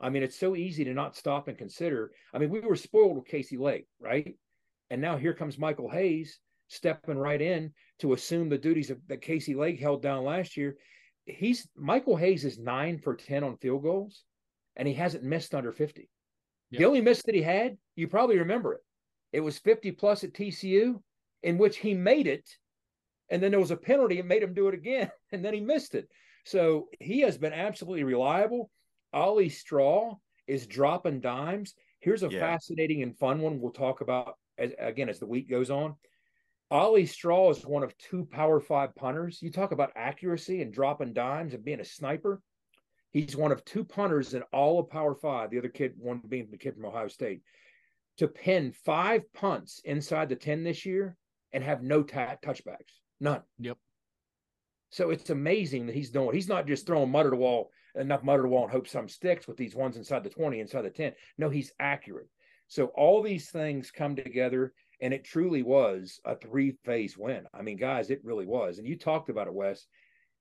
I mean, it's so easy to not stop and consider. I mean, we were spoiled with Casey Legg, right? And now here comes Michael Hayes stepping right in to assume the duties of, that Casey Legg held down last year. He's Michael Hayes is nine for 10 on field goals, and he hasn't missed under 50. Yep. The only miss that he had, you probably remember it. It was 50 plus at TCU, in which he made it, and then there was a penalty and made him do it again, and then he missed it. So he has been absolutely reliable. Ollie Straw is dropping dimes. Here's a Yeah. fascinating and fun one we'll talk about as, again as the week goes on. Ollie Straw is one of two Power Five punters. You talk about accuracy and dropping dimes and being a sniper. He's one of two punters in all of Power Five. The other kid, one being the kid from Ohio State, to pin five punts inside the ten this year and have no ta- touchbacks, none. Yep. So it's amazing that he's doing. He's not just throwing mud to the wall, enough mud to the wall, and hope some sticks with these ones inside the twenty, inside the ten. No, he's accurate. So all these things come together, and it truly was a three-phase win. I mean, guys, it really was. And you talked about it, Wes.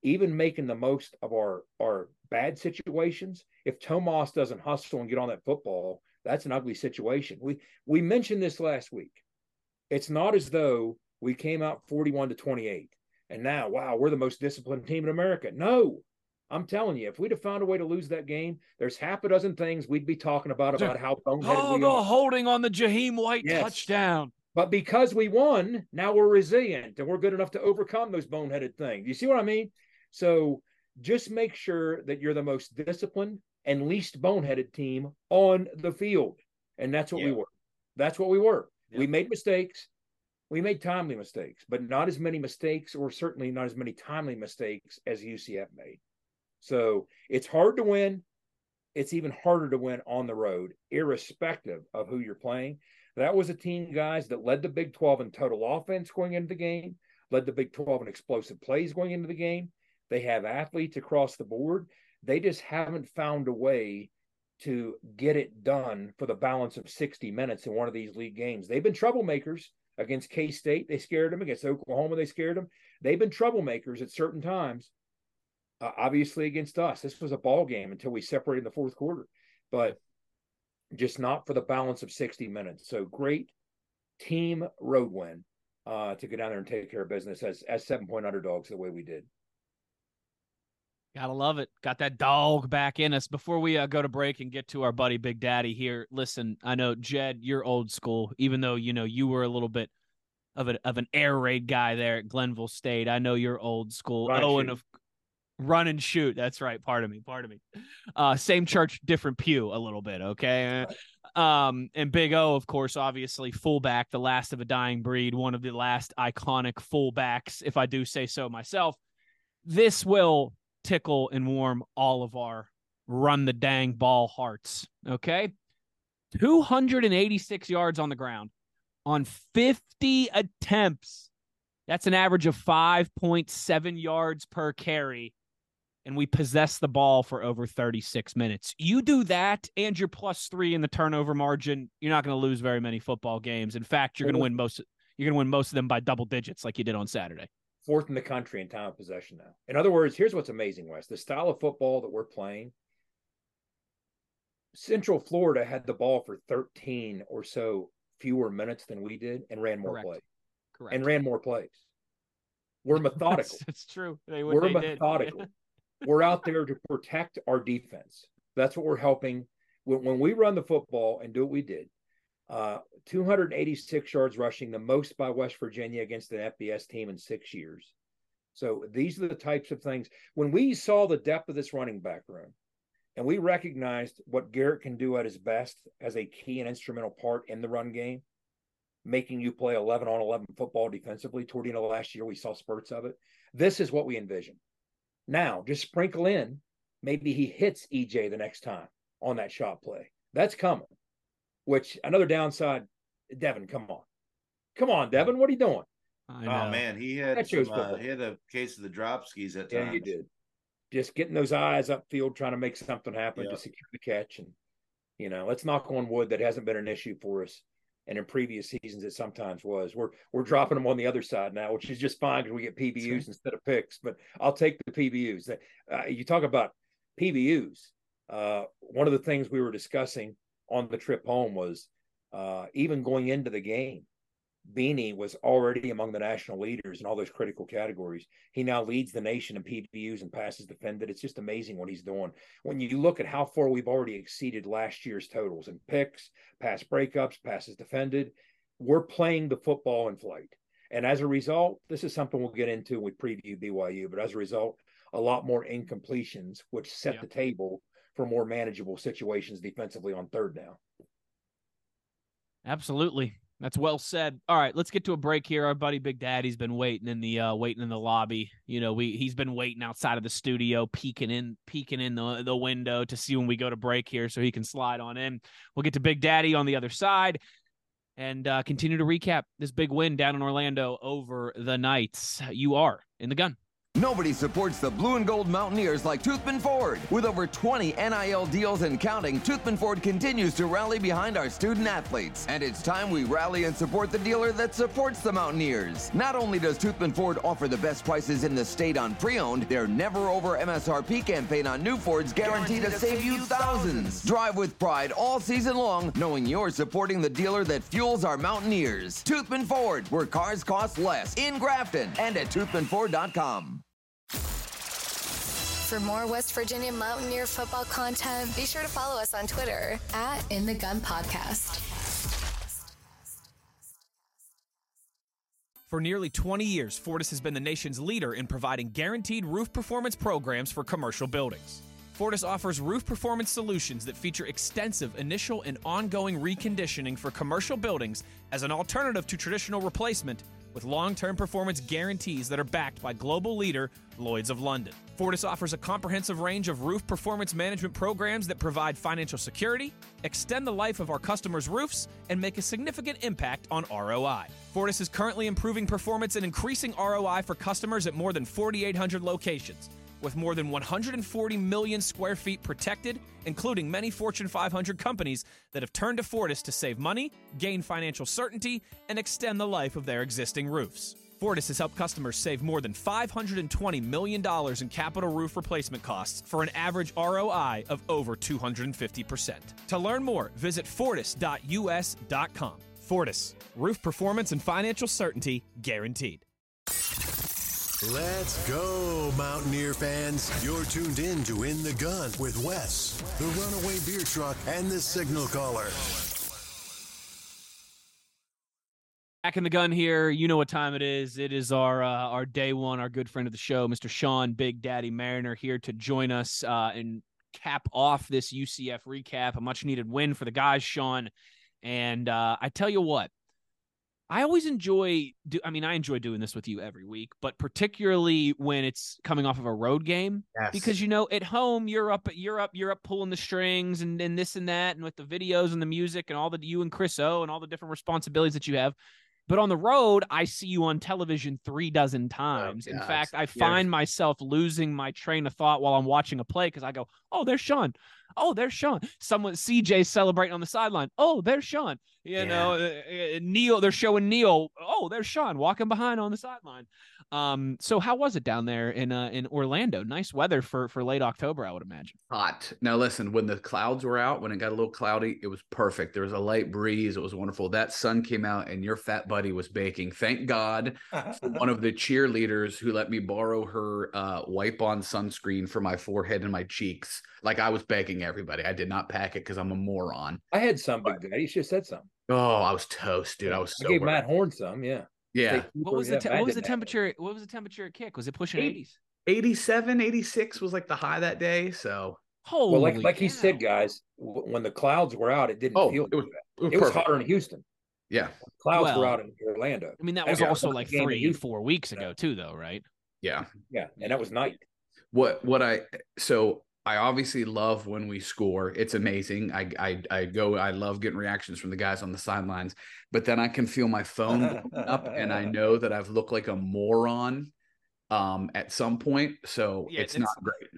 Even making the most of our our bad situations. If Tomas doesn't hustle and get on that football, that's an ugly situation. We we mentioned this last week. It's not as though we came out forty-one to twenty-eight and now, wow, we're the most disciplined team in America. No, I'm telling you, if we'd have found a way to lose that game, there's half a dozen things we'd be talking about about how boneheaded Oh, we the are. holding on the Jahiem White Yes. touchdown. But because we won, now we're resilient and we're good enough to overcome those boneheaded things. You see what I mean? So just make sure that you're the most disciplined and least boneheaded team on the field. And that's what we were. That's what we were. Yep. We made mistakes. We made timely mistakes, but not as many mistakes, or certainly not as many timely mistakes as UCF made. So it's hard to win. It's even harder to win on the road, irrespective of who you're playing. That was a team, guys, that led the Big 12 in total offense going into the game, led the Big 12 in explosive plays going into the game. They have athletes across the board. They just haven't found a way to get it done for the balance of 60 minutes in one of these league games. They've been troublemakers against K State. They scared them. Against Oklahoma, they scared them. They've been troublemakers at certain times. Uh, obviously, against us, this was a ball game until we separated in the fourth quarter, but just not for the balance of 60 minutes. So great team road win uh, to go down there and take care of business as as seven point underdogs the way we did. Gotta love it. Got that dog back in us. Before we uh, go to break and get to our buddy Big Daddy here, listen, I know Jed, you're old school, even though you know you were a little bit of an of an air raid guy there at Glenville State. I know you're old school. Run and oh, of run and shoot. That's right. Pardon me. Pardon me. Uh, same church, different pew, a little bit. Okay. Um, and Big O, of course, obviously fullback, the last of a dying breed, one of the last iconic fullbacks, if I do say so myself. This will tickle and warm all of our run the dang ball hearts. Okay. 286 yards on the ground on 50 attempts. That's an average of 5.7 yards per carry. And we possess the ball for over 36 minutes. You do that and you're plus three in the turnover margin. You're not going to lose very many football games. In fact, you're going to win most. You're going to win most of them by double digits, like you did on Saturday. Fourth in the country in time of possession now. In other words, here's what's amazing, Wes. The style of football that we're playing, Central Florida had the ball for 13 or so fewer minutes than we did and ran more Correct. plays Correct. and ran more plays. We're methodical. That's, true. They, we're they methodical. we're out there to protect our defense. That's what we're helping. When, when we run the football and do what we did, uh, 286 yards rushing, the most by West Virginia against an FBS team in six years. So these are the types of things. When we saw the depth of this running back room, and we recognized what Garrett can do at his best as a key and instrumental part in the run game, making you play 11 on 11 football defensively. Toward the end of last year, we saw spurts of it. This is what we envision. Now, just sprinkle in, maybe he hits EJ the next time on that shot play. That's coming. Which another downside, Devin, come on. Come on, Devin, what are you doing? Oh man, he had some, uh, he had a case of the drop skis at times. Yeah, he did. Just getting those eyes upfield, trying to make something happen to secure the catch, and you know, let's knock on wood that hasn't been an issue for us and in previous seasons it sometimes was. We're we're dropping them on the other side now, which is just fine because we get PBUs instead of picks. But I'll take the PBUs. Uh, you talk about PBUs. Uh, one of the things we were discussing on the trip home was uh, even going into the game, Beanie was already among the national leaders in all those critical categories. He now leads the nation in PBUs and passes defended. It's just amazing what he's doing. When you look at how far we've already exceeded last year's totals and picks, pass breakups, passes defended, we're playing the football in flight. And as a result, this is something we'll get into when we preview BYU, but as a result, a lot more incompletions, which set yeah. the table for more manageable situations defensively on third down. Absolutely. That's well said. All right, let's get to a break here. Our buddy Big Daddy's been waiting in the uh waiting in the lobby. You know, we he's been waiting outside of the studio, peeking in peeking in the the window to see when we go to break here so he can slide on in. We'll get to Big Daddy on the other side and uh, continue to recap this big win down in Orlando over the Knights. You are in the gun. Nobody supports the blue and gold Mountaineers like Toothman Ford. With over 20 NIL deals and counting, Toothman Ford continues to rally behind our student athletes. And it's time we rally and support the dealer that supports the Mountaineers. Not only does Toothman Ford offer the best prices in the state on pre-owned, their never over MSRP campaign on new Fords guaranteed, guaranteed to save you thousands. Drive with pride all season long, knowing you're supporting the dealer that fuels our Mountaineers. Toothman Ford, where cars cost less in Grafton and at toothmanford.com. For more West Virginia Mountaineer football content, be sure to follow us on Twitter at In the Gun Podcast. For nearly 20 years, Fortis has been the nation's leader in providing guaranteed roof performance programs for commercial buildings. Fortis offers roof performance solutions that feature extensive initial and ongoing reconditioning for commercial buildings as an alternative to traditional replacement with long term performance guarantees that are backed by global leader Lloyds of London. Fortis offers a comprehensive range of roof performance management programs that provide financial security, extend the life of our customers' roofs, and make a significant impact on ROI. Fortis is currently improving performance and increasing ROI for customers at more than 4,800 locations with more than 140 million square feet protected, including many Fortune 500 companies that have turned to Fortis to save money, gain financial certainty, and extend the life of their existing roofs. Fortis has helped customers save more than $520 million in capital roof replacement costs for an average ROI of over 250%. To learn more, visit fortis.us.com. Fortis, roof performance and financial certainty guaranteed. Let's go, Mountaineer fans. You're tuned in to In the Gun with Wes, the Runaway Beer Truck, and the Signal Caller. Back in the gun here. You know what time it is. It is our uh, our day one, our good friend of the show, Mr. Sean Big Daddy Mariner, here to join us uh, and cap off this UCF recap. A much needed win for the guys, Sean. And uh, I tell you what, I always enjoy do I mean I enjoy doing this with you every week, but particularly when it's coming off of a road game. Yes. Because you know, at home you're up you're up you're up pulling the strings and, and this and that and with the videos and the music and all the you and Chris O and all the different responsibilities that you have. But on the road, I see you on television three dozen oh, times. Oh, In fact, I find myself losing my train of thought while I'm watching a play because I go, "Oh, there's Sean. Oh, there's Sean. Someone CJ celebrating on the sideline. Oh, there's Sean. You yeah. know, uh, uh, Neal. They're showing Neal. Oh, oh, there's Sean walking behind on the sideline. Um, so how was it down there in uh, in Orlando? Nice weather for for late October, I would imagine. Hot. Now listen, when the clouds were out, when it got a little cloudy, it was perfect. There was a light breeze. It was wonderful. That sun came out, and your fat buddy was baking. Thank God for one of the cheerleaders who let me borrow her uh, wipe on sunscreen for my forehead and my cheeks. Like I was begging everybody. I did not pack it because I'm a moron. I had some, Big Daddy. You should have said something. Oh, I was toast, dude. I was so I gave Matt Horn some. Yeah. Yeah. What was the te- what was the temperature? What was the temperature at kick? Was it pushing eighties? 87, 86 was like the high that day. So Holy Well, like like he said, guys, w- when the clouds were out, it didn't Oh, feel. it was- too it was It was hotter in Houston. yeah. Clouds were out in Orlando. I mean, that was yeah, also like the game in three, four weeks ago too, though, right? Yeah. Yeah, and that was night. what what I so I obviously love when we score. It's amazing. I I I go. I love getting reactions from the guys on the sidelines. But then I can feel my phone up, and I know that I've looked like a moron um at some point. So Yeah, it's it's- not great.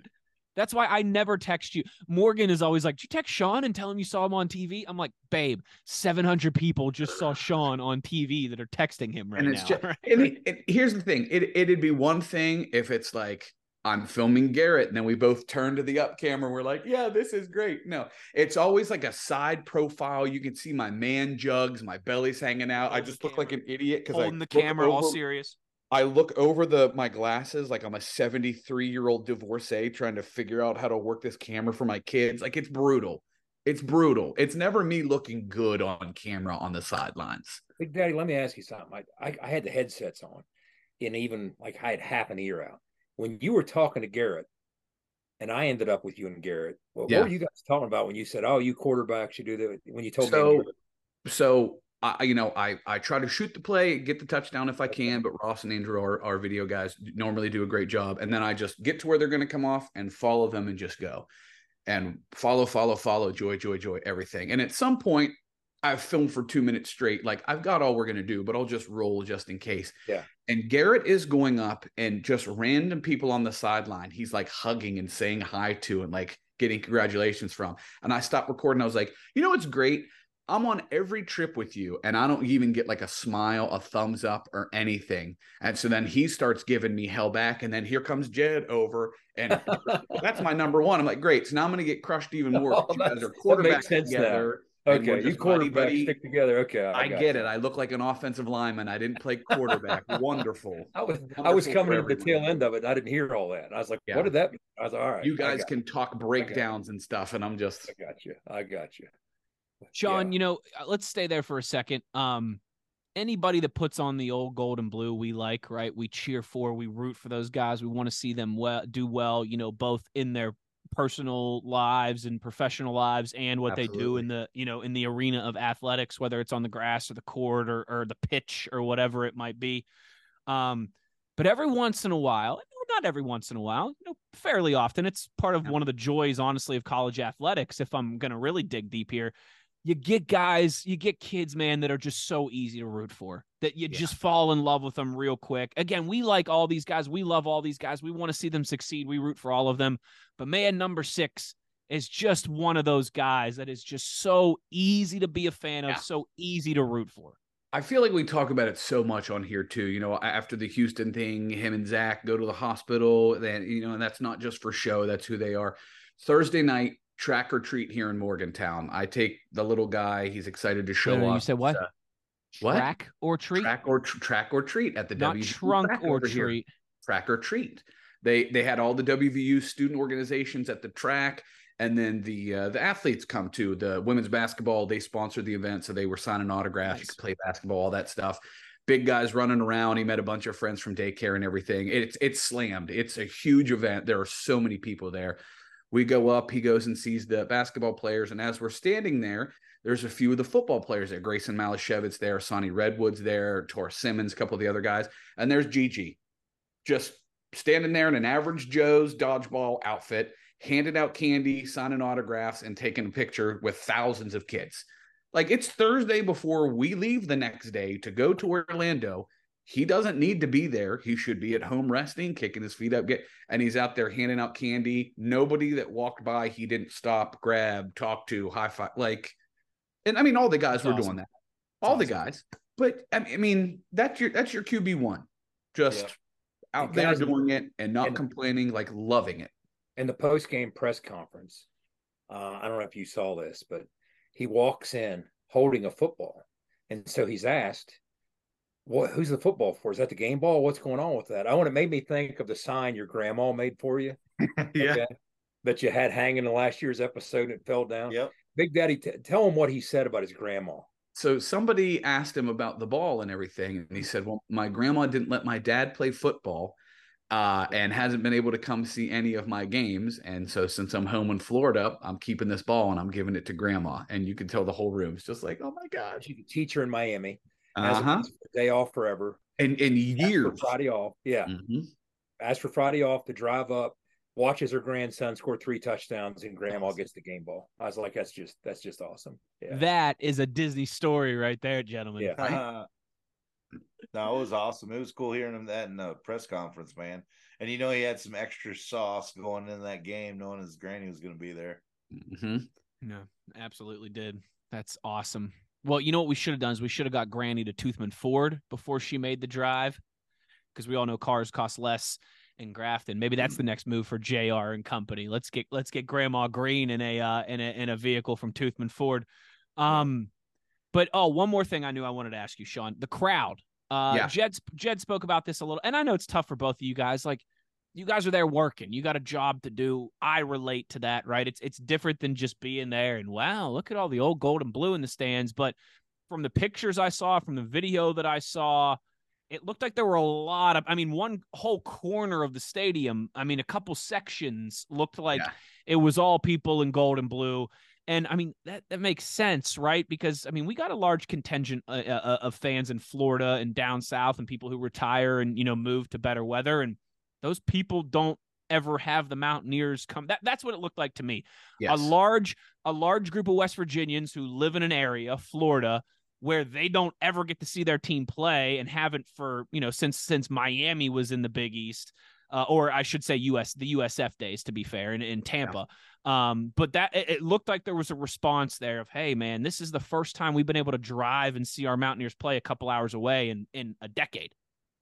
That's why I never text you. Morgan is always like, "Did you text Sean and tell him you saw him on TV?" I'm like, "Babe, 700 people just saw Sean on TV that are texting him right and it's now." just right? and it, it- here's the thing it, it'd be one thing if it's like i'm filming garrett and then we both turn to the up camera and we're like yeah this is great. No it's always like a side profile. You can see my man jugs my belly's hanging out. I just the look like an idiot because i Holding the look camera, all serious. i look over the my glasses like i'm a 73 year old divorcee trying to figure out how to work this camera for my kids. Like it's brutal. It's brutal. It's never me looking good on camera on the sidelines. Big Daddy, let me ask you something. I, I, I had the headsets on, and even like I had half an ear out. When you were talking to Garrett, and I ended up with you and Garrett, well, Yeah. what were you guys talking about when you said, "Oh, you quarterbacks should do that"? When you told me, so Garrett? so I you know I I try to shoot the play, get the touchdown if I can, but Ross and Andrew our, our video guys normally do a great job, and then I just get to where they're going to come off and follow them and just go, and follow follow follow joy joy joy everything, and at some point. I've filmed for two minutes straight. Like I've got all we're gonna do, but I'll just roll just in case. Yeah. And Garrett is going up and just random people on the sideline. He's like hugging and saying hi to and like getting congratulations from. And I stopped recording. I was like, you know what's great? I'm on every trip with you, and I don't even get like a smile, a thumbs up, or anything. And so then he starts giving me hell back, and then here comes Jed over, and that's my number one. I'm like, great. So now I'm going to get crushed even more. Oh, You guys are quarterbacks sense now. Together. and we're okay, you just buddy stick together. Okay, I, I get you. it. I look like an offensive lineman. I didn't play quarterback. Wonderful. I was I was coming to the tail end of it. I didn't hear all that. I was like, Yeah. "What did that mean?" I was like, "All right, You guys got can talk breakdowns and stuff, and I'm just I got you. I got you." Sean, Yeah. you know, uh, let's stay there for a second. Um, anybody that puts on the old gold and blue, we like, right? We cheer for, we root for those guys. We want to see them well, do well. You know, both in their personal lives and professional lives, and what they do in the, you know, in the arena of athletics, whether it's on the grass or the court or or the pitch or whatever it might be. Um, but every once in a while, not every once in a while, you know, fairly often, it's part of Yeah. one of the joys, honestly, of college athletics. If I'm gonna really dig deep here, you get guys, you get kids, man, that are just so easy to root for that you Yeah. just fall in love with them real quick. Again, we like all these guys. We love all these guys. We want to see them succeed. We root for all of them. But man, number six is just one of those guys that is just so easy to be a fan of, Yeah. so easy to root for. I feel like we talk about it so much on here too. You know, after the Houston thing, him and Zach go to the hospital. Then you know, and that's not just for show. That's who they are. Thursday night track or treat here in Morgantown. I take the little guy. He's excited to show off. You said what? uh, what? Track or treat? track or tr- track or treat at the Not WVU trunk track or over here. treat. Track or treat. They they had all the WVU student organizations at the track, and then the uh, the athletes come to the women's basketball. They sponsored the event, so they were signing autographs. Nice. play basketball, all that stuff. Big guys running around. He met a bunch of friends from daycare and everything. It's it's slammed. It's a huge event. There are so many people there. We go up. He goes and sees the basketball players, and as we're standing there, there's a few of the football players there. Grayson Malashevitz there, Sonny Redwood's there, Tor Simmons, a couple of the other guys, and there's Gigi, just standing there in an average Joe's dodgeball outfit, handing out candy, signing autographs, and taking a picture with thousands of kids. Like it's Thursday before we leave the next day to go to Orlando. He doesn't need to be there. He should be at home resting, kicking his feet up, get and he's out there handing out candy. Nobody that walked by, he didn't stop, grab, talk to, high five. Like, and I mean, all the guys That's were awesome. doing that. All the guys. But I mean- that's your that's your QB one, just Yeah. out there doing it and not and- complaining, like loving it. And the post game press conference, uh, I don't know if you saw this, but he walks in holding a football, and so he's asked, "What? Who's the football for? Is that the game ball? What's going on with that?" I want it made me think of the sign your grandma made for you. yeah. okay, that you had hanging in last year's episode and it fell down. Yep. Big Daddy, t- tell him what he said about his grandma. So somebody asked him about the ball and everything, and he said, "Well, my grandma didn't let my dad play football, uh, and hasn't been able to come see any of my games. And so since I'm home in Florida, I'm keeping this ball and I'm giving it to grandma. And you can tell the whole room. room's just like, oh my god, She's a teacher in Miami. Has uh a huh. day off forever. And and Asked for years. Friday off. Yeah. Mhm. Asked for Friday off to drive up, watches her grandson score three touchdowns, and grandma gets the game ball. I was like, that's just that's just awesome. Yeah. That is a Disney story right there, gentlemen. Yeah. Uh, no, it was awesome. It was cool hearing him that in the press conference, man. And you know he had some extra sauce going in that game, knowing his granny was going to be there. Mhm. No, absolutely did. That's awesome. Well, you know what we should have done is we should have got Granny to Toothman Ford before she made the drive, because we all know cars cost less in Grafton. Maybe that's the next move for Jr. and company. Let's get let's get Grandma Greene in a uh, in a in a vehicle from Toothman Ford. Um, but oh, one more thing I knew I wanted to ask you, Sean. The crowd. Uh, Yeah. Jed Jed spoke about this a little, and I know it's tough for both of you guys. Like you guys are there working. You got a job to do. I relate to that, right? It's it's different than just being there and wow, look at all the old gold and blue in the stands. But from the pictures I saw, from the video that I saw, it looked like there were a lot of I mean, one whole corner of the stadium, I mean, a couple sections looked like Yeah. it was all people in gold and blue. And I mean that that makes sense, right? Because I mean we got a large contingent uh, uh, of fans in Florida and down south, and people who retire and you know move to better weather, and those people don't ever have the Mountaineers come. That that's what it looked like to me. Yes. A large a large group of West Virginians who live in an area, Florida, where they don't ever get to see their team play and haven't for you know since since Miami was in the Big East. Uh, or I should say US the USF days to be fair in, in Tampa. Um, but that it, it looked like there was a response there of, hey man, this is the first time we've been able to drive and see our Mountaineers play a couple hours away in in a decade.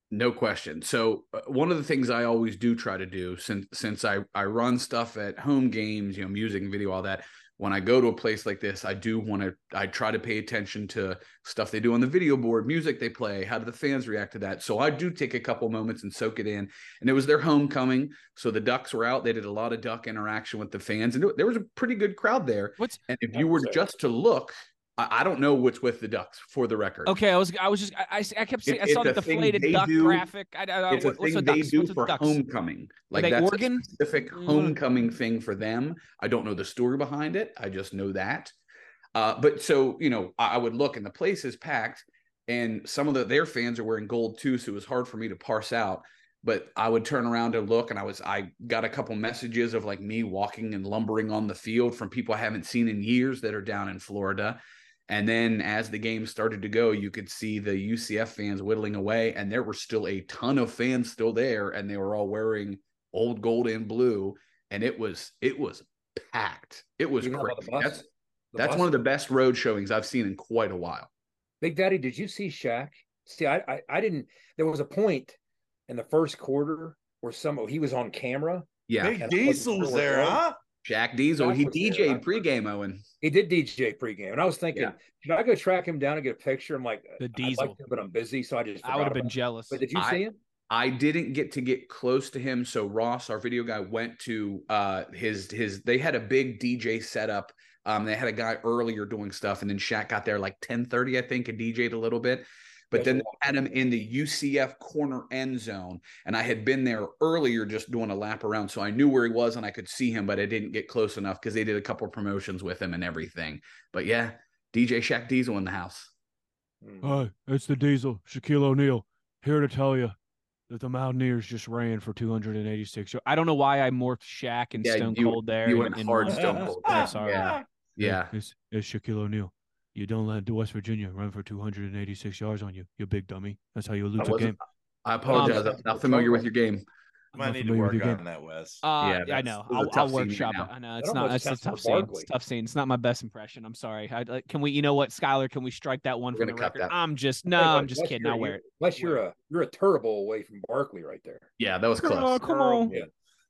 No question. So uh, one of the things I always do try to do since since I I run stuff at home games, you know, music and video, all that. When I go to a place like this, I do want to I try to pay attention to stuff they do on the video board, music they play, how do the fans react to that. So I do take a couple moments and soak it in. And it was their homecoming, so the Ducks were out. They did a lot of Duck interaction with the fans, and there was a pretty good crowd there. What's And if you were just to look, I, I don't know what's with the Ducks for the record. okay? I was I was just I, I, kept saying It- I saw the deflated duck do- graphic. I, I, it's a what- thing with they ducks? do What's for homecoming. Like that's Oregon? a specific Mm. homecoming thing for them. I don't know the story behind it. I just know that. Uh, but so you know, I, I would look, and the place is packed, and some of the, their fans are wearing gold too, so it was hard for me to parse out. But I would turn around and look, and I was I got a couple messages of like me walking and lumbering on the field from people I haven't seen in years that are down in Florida. And then as the game started to go, you could see the UCF fans whittling away, and there were still a ton of fans still there, and they were all wearing old gold and blue, and it was it was packed. It was You crazy. the bus? That's The that's bus- one of the best road showings I've seen in quite a while. Big Daddy, did you see Shaq? See, I, I I didn't. There was a point in the first quarter where some he was on camera. Yeah, Big And Diesel was there, huh? Jack Diesel. Jack He was there. DJ'd I- pregame, Owen. He did DJ pregame, and I was thinking, Yeah. should I go track him down and get a picture? I'm like, The I'd Diesel. like to, but I'm busy, so I just. I would have been about it. jealous. But did you I- see him? I didn't get to get close to him. So Ross, our video guy, went to uh his his they had a big DJ setup. Um, they had a guy earlier doing stuff, and then Shaq got there like 10:30, I think, and DJ'd a little bit. But then they had him in the UCF corner end zone, and I had been there earlier just doing a lap around, so I knew where he was and I could see him, but I didn't get close enough because they did a couple promotions with him and everything. But yeah, DJ Shaq Diesel in the house. Hmm. Hi, it's the Diesel, Shaquille O'Neal, here to tell you that the Mountaineers just ran for 286. yards. I don't know why I morphed Shaq and Yeah, Stone you- Cold there. you went in hard one- Stone Cold. Yeah, sorry. Yeah. Yeah. It's, it's Shaquille O'Neal. You don't let West Virginia run for 286 yards on you, you big dummy. That's how you lose a game. I apologize. Um, I'm not familiar with your game. Might not need to familiar with work your game. on that, Wes. Uh, Yeah, yeah, I know. this is a I'll, I'll scene right it. I know That it's not. almost It's a tough scene. It's tough scene. It's not my best impression. I'm sorry. I, like, can we? You know what, Skylar? Can we strike that one We're from the cut record? that. I'm just no. Hey, I'm just kidding. you're- I'll wear it. Unless you're a you're a terrible away from Barkley right there. Yeah, that was close. Oh, come on. Yeah.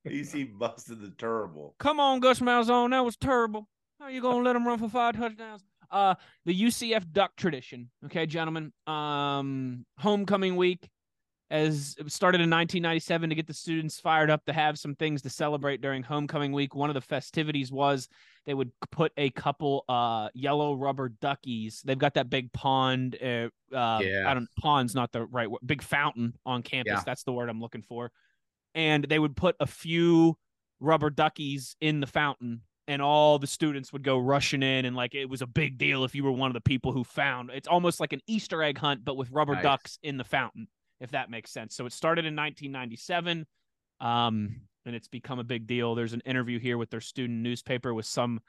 EC busted the terrible. Come on, Gus Malzahn. That was terrible. How you gonna let him run for five touchdowns? Uh, the UCF duck tradition. Okay, gentlemen. Um, homecoming week, as it started in 1997 to get the students fired up to have some things to celebrate during homecoming week. One of the festivities was they would put a couple uh yellow rubber duckies. They've got that big pond. Uh, uh Yeah. I don't. Pond's not the right word. Big fountain on campus. Yeah. That's the word I'm looking for. And they would put a few rubber duckies in the fountain and all the students would go rushing in and like it was a big deal if you were one of the people who found it's almost like an easter egg hunt but with rubber Nice. ducks in the fountain if that makes sense so it started in 1997 um and it's become a big deal there's an interview here with their student newspaper with some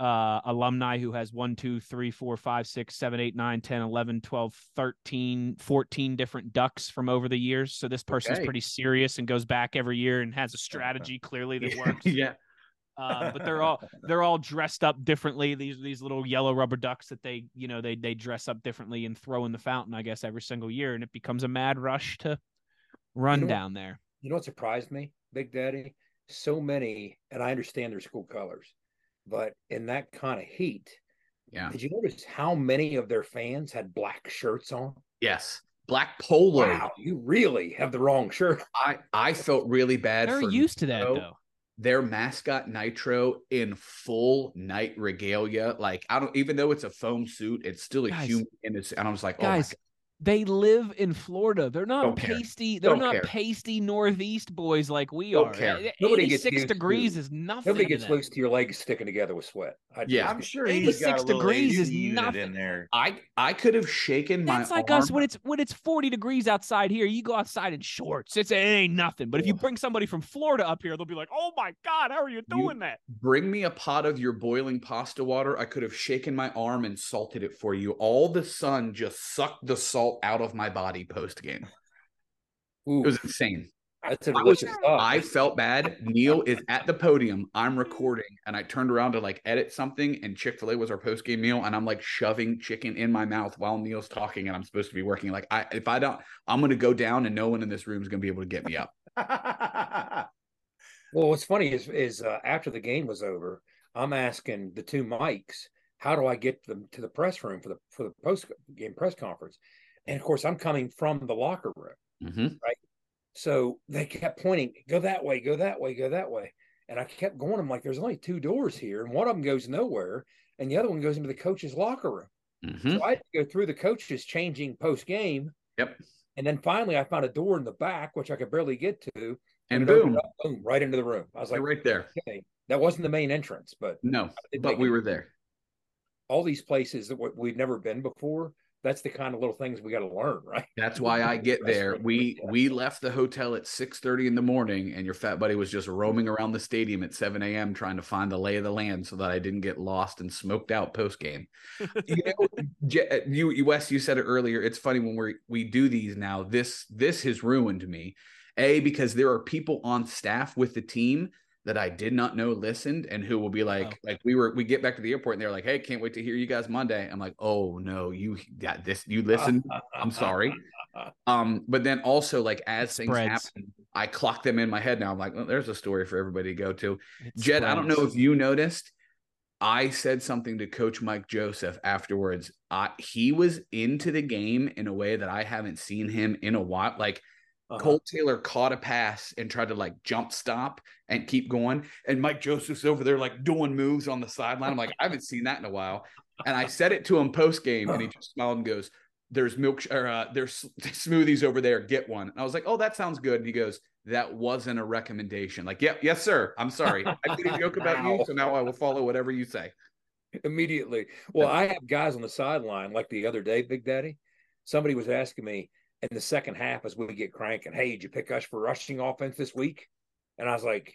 uh alumni who has 1 2 3 4 5 6 7 8 9 10 11 12 13 14 different ducks from over the years so this person's Okay. pretty serious and goes back every year and has a strategy clearly that works yeah. Uh, but they're all they're all dressed up differently. These these little yellow rubber ducks that they you know they they dress up differently and throw in the fountain. I guess every single year, and it becomes a mad rush to run You know what- down there. You know what surprised me, Big Daddy? So many, and I understand their school colors, but in that kind of heat, Yeah. did you notice how many of their fans had black shirts on? Yes. Black polo. Wow, you really have the wrong shirt. I I felt really bad They're for used to that though. Their mascot Knightro in full knight regalia. Like I don't even though it's a foam suit, it's still a Guys. human and it's and I was like, oh Guys, my they live in Florida. They're not Don't care. pasty. They're Don't not care. pasty northeast boys like we Don't are. care. Nobody gets 86 used to- degrees is nothing. Nobody gets them. loose to your legs sticking together with sweat. I Yeah. just- I'm sure 86 got a little degrees is AC nothing. in there. I I could have shaken my That's like arm. us when it's when it's 40 degrees outside here. You go outside in shorts. It's it ain't nothing. But if you bring somebody from Florida up here, they'll be like, "Oh my god, how are you doing that?" bring me a pot of your boiling pasta water. I could have shaken my arm and salted it for you. All the sun just sucked the salt out of my body post game. It was insane. that's a I was- I felt bad. Neal is at the podium. I'm recording, and I turned around to like edit something, and Chick Fil A was our post game meal, and I'm like shoving chicken in my mouth while Neal's talking, and I'm supposed to be working. Like, I if I don't, I'm gonna go down, and no one in this room is gonna be able to get me up. Well, what's funny is is uh, after the game was over, I'm asking the two mics, how do I get them to the press room for the for the post game press conference? And of course, I'm coming from the locker room, Mm-hmm. so they kept pointing, go that way, go that way, go that way, and I kept going. I'm like, there's only two doors here, and one of them goes nowhere, and the other one goes into the coach's locker room. Mm-hmm. So I had to go through the coaches changing post game. Yep. And then finally, I found a door in the back, which I could barely get to. And opened boom, up, boom, right into the room. I was like, right there. okay, that wasn't the main entrance, but No, but we it- were there. all these places that we- we've never been before. That's the kind of little things we got to learn, right? That's why I get there. We we left the hotel at six thirty in the morning, and your fat buddy was just roaming around the stadium at seven a.m. trying to find the lay of the land so that I didn't get lost and smoked out post game. you know, you, you Wes, you said it earlier. It's funny when we we do these now. This this has ruined me. A because there are people on staff with the team that I did not know listened and who will be like, Oh. like we were, we get back to the airport and they're like, Hey, can't wait to hear you guys Monday. I'm like, Oh no, you got this, you listened. I'm sorry. Um, but then also like as things spreads. happen, I clock them in my head now. I'm like, well, there's a story for everybody to go to. Jed, I don't know if you noticed. I said something to Coach Mike Joseph afterwards. I, he was into the game in a way that I haven't seen him in a while. Like Uh-huh. Cole Taylor caught a pass and tried to like jump stop and keep going. And Mike Joseph's over there like doing moves on the sideline. I'm like, I haven't seen that in a while. And I said it to him post game, and he just smiled and goes, "There's milk or uh, there's smoothies over there. Get one." And I was like, "Oh, that sounds good." And he goes, "That wasn't a recommendation." Like, "Yep, yes, sir. I'm sorry. I made a joke about you, so now I will follow whatever you say." immediately. Well, I have guys on the sideline like the other day, Big Daddy. Somebody was asking me in the second half as we get cranking, hey, did you pick us for rushing offense this week? And I was like,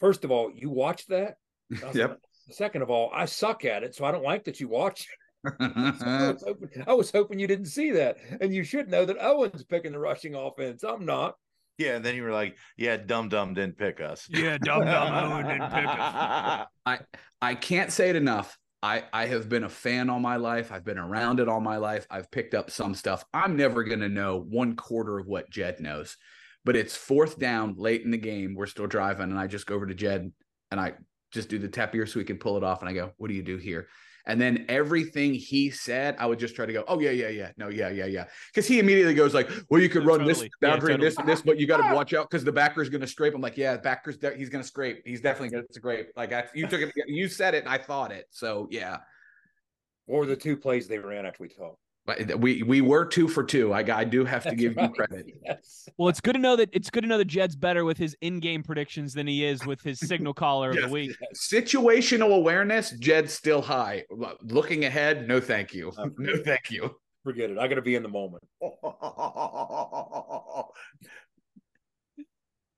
first of all, you watched that? Yep. like, Second of all, I suck at it, so I don't like that you watch. So I, was hoping, I was hoping you didn't see that. And you should know that Owen's picking the rushing offense. I'm not. Yeah, and then you were like, "Yeah, Dum Dum didn't pick us." Yeah, Dum Dum didn't pick us. I I can't say it enough. I I have been a fan all my life. I've been around it all my life. I've picked up some stuff. I'm never gonna know one quarter of what Jed knows. But it's fourth down late in the game. We're still driving, and I just go over to Jed and I just do the tap ear so we can pull it off. And I go, "What do you do here?" And then everything he said, I would just try to go, oh yeah, yeah, yeah, no, yeah, yeah, yeah, because he immediately goes like, well, you could No, run totally. this Yeah, boundary and this and this, but you got to watch out because the backer is going to scrape. I'm like, yeah, backer's de- he's going to scrape. He's definitely going to scrape. Like I, you took it, you said it, and I thought it. So yeah, What were the two plays they ran after we talked? But we we were two for two. I I do have to give you credit. Yes. Well, it's good to know that it's good to know that Jed's better with his in-game predictions than he is with his signal caller of the week. Situational awareness, Jed's still high. Looking ahead, no, thank you, uh, no, thank you. Forget it. I got to be in the moment.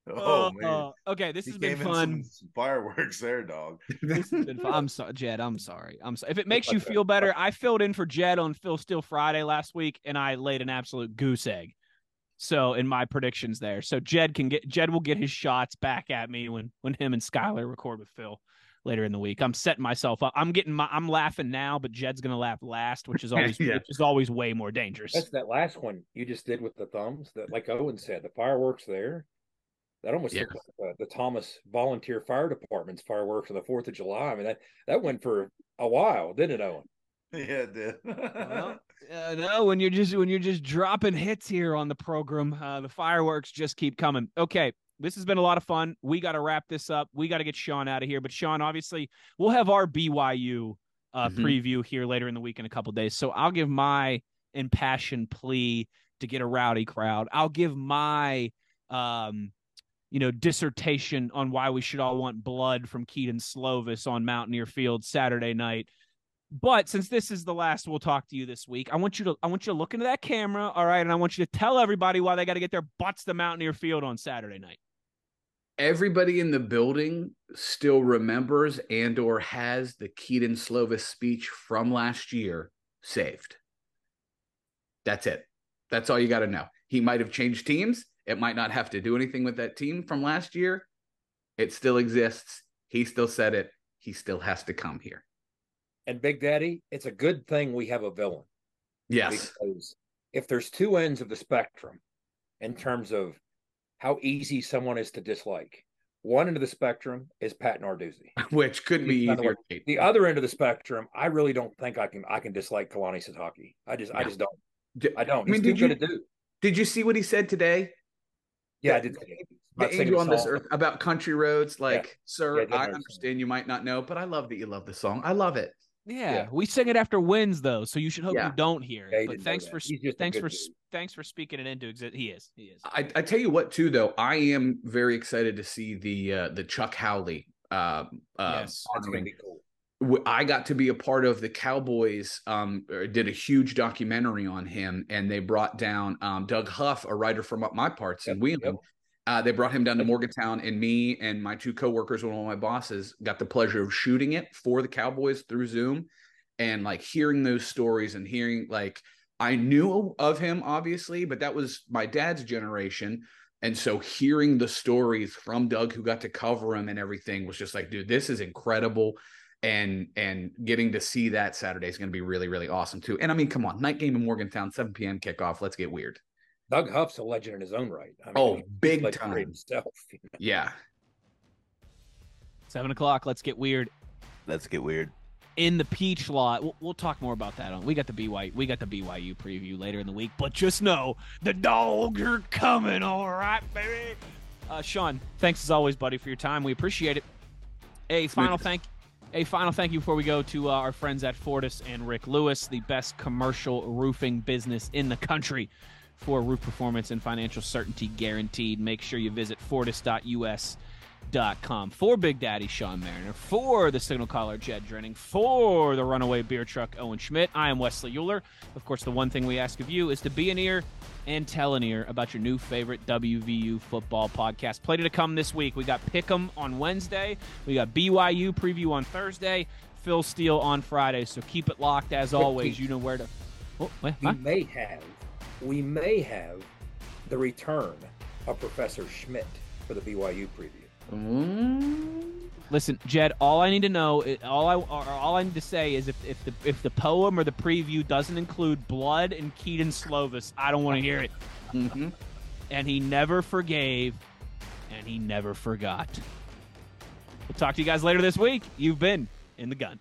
oh man, Uh, okay, this he has been fun. some, some fireworks there, dog. This has been fun. I'm sorry, Jed. I'm sorry. I'm sorry. If it makes you feel better, I filled in for Jed on Phil Steele Friday last week, and I laid an absolute goose egg. So in my predictions there, so Jed can get Jed will get his shots back at me when when him and Skylar record with Phil later in the week. I'm setting myself up. I'm getting my I'm laughing now, but Jed's gonna laugh last, which is always Yeah. which is always way more dangerous. That's that last one you just did with the thumbs. That, like Owen said, the fireworks there. That almost Yeah. looked like uh, the Thomas Volunteer Fire Department's fireworks on the Fourth of July. I mean that that went for a while, didn't it, Owen? yeah, it did. Well, uh, no, when you're just when you're just dropping hits here on the program, uh, the fireworks just keep coming. Okay, this has been a lot of fun. We got to wrap this up. We got to get Sean out of here. But Sean, obviously, we'll have our BYU uh, Mhm. preview here later in the week in a couple days. So I'll give my impassioned plea to get a rowdy crowd. I'll give my um you know dissertation on why we should all want blood from Kedon Slovis on Mountaineer Field Saturday night. But since this is the last we'll talk to you this week, I want you to I want you to look into that camera, all right, and I want you to tell everybody why they got to get their butts to Mountaineer Field on Saturday night. everybody in the building still remembers and or has the Kedon Slovis speech from last year saved. That's it. That's all you got to know. He might have changed teams. It might not have to do anything with that team from last year. It still exists. He still said it. He still has to come here. And Big Daddy, it's a good thing we have a villain Yes. because if there's two ends of the spectrum in terms of how easy someone is to dislike, one end of the spectrum is Pat Narduzzi. Which couldn't be the way, easier. The other end of the spectrum, I really don't think I can I can dislike Kalani Sitake. I just I just don't. I don't. I mean, He's too did good you- to do. Did you see what he said today? Yeah, I the- did. the angel on this earth about country roads like sir Yeah, I did i understand you might not know but i love that you love the song i love it Yeah, Yeah. we sing it after wins though, so you should hope Yeah. you don't hear. Yeah, it. he but thanks for He's just a thanks for dude. thanks for speaking it into exist. He is. He is. I, I tell you what too though i am very excited to see the uh the chuck howley um uh, Yes, That's gonna be cool. I got to be a part of the Cowboys. Um, er, did a huge documentary on him, and they brought down um, Doug Huff, a writer from up my parts in Yep, Wheeling. yep. Uh, they brought him down to Morgantown, and me and my two coworkers, one of my bosses, got the pleasure of shooting it for the Cowboys through Zoom, and like hearing those stories and hearing like I knew of him obviously, but that was my dad's generation. And so hearing the stories from Doug who got to cover him and everything was just like, dude, this is incredible. And and getting to see that Saturday is going to be really, really awesome too. And I mean, come on, night game in Morgantown, 7 p.m. kickoff. Let's get weird. Doug Huff's a legend in his own right. I mean, Oh, big time. himself. you know. Yeah. Seven o'clock. Let's get weird. Let's get weird. in the peach lot. We'll, we'll talk more about that on. We got the BYU. We got the BYU preview later in the week. But just know the dogs are coming. All right, baby. Uh, Sean, thanks as always, buddy, for your time. We appreciate it. A final thank. A final thank you before we go to uh, our friends at Fortis and Rick Lewis, the best commercial roofing business in the country for roof performance and financial certainty guaranteed. Make sure you visit fortis.us dot com for Big Daddy Sean Mariner, for the signal caller Jed Drenning, for the runaway beer truck Owen Schmidt. I am Wesley Uhler. Of course, the one thing we ask of you is to be an ear and tell an ear about your new favorite WVU football podcast. Plenty to come this week. We got Pick'em on Wednesday. We got BYU preview on Thursday. Phil Steele on Friday. So keep it locked as always. You know where to. Oh, wait, We huh? may have, we may have the return of Professor Schmidt for the BYU preview. Mm. Listen, Jed. All I need to know, all I all I need to say is if, if the if the poem or the preview doesn't include blood and Kedon Slovis, I don't want to hear it. Mm-hmm. And he never forgave, and he never forgot. We'll talk to you guys later this week. You've been in the gun.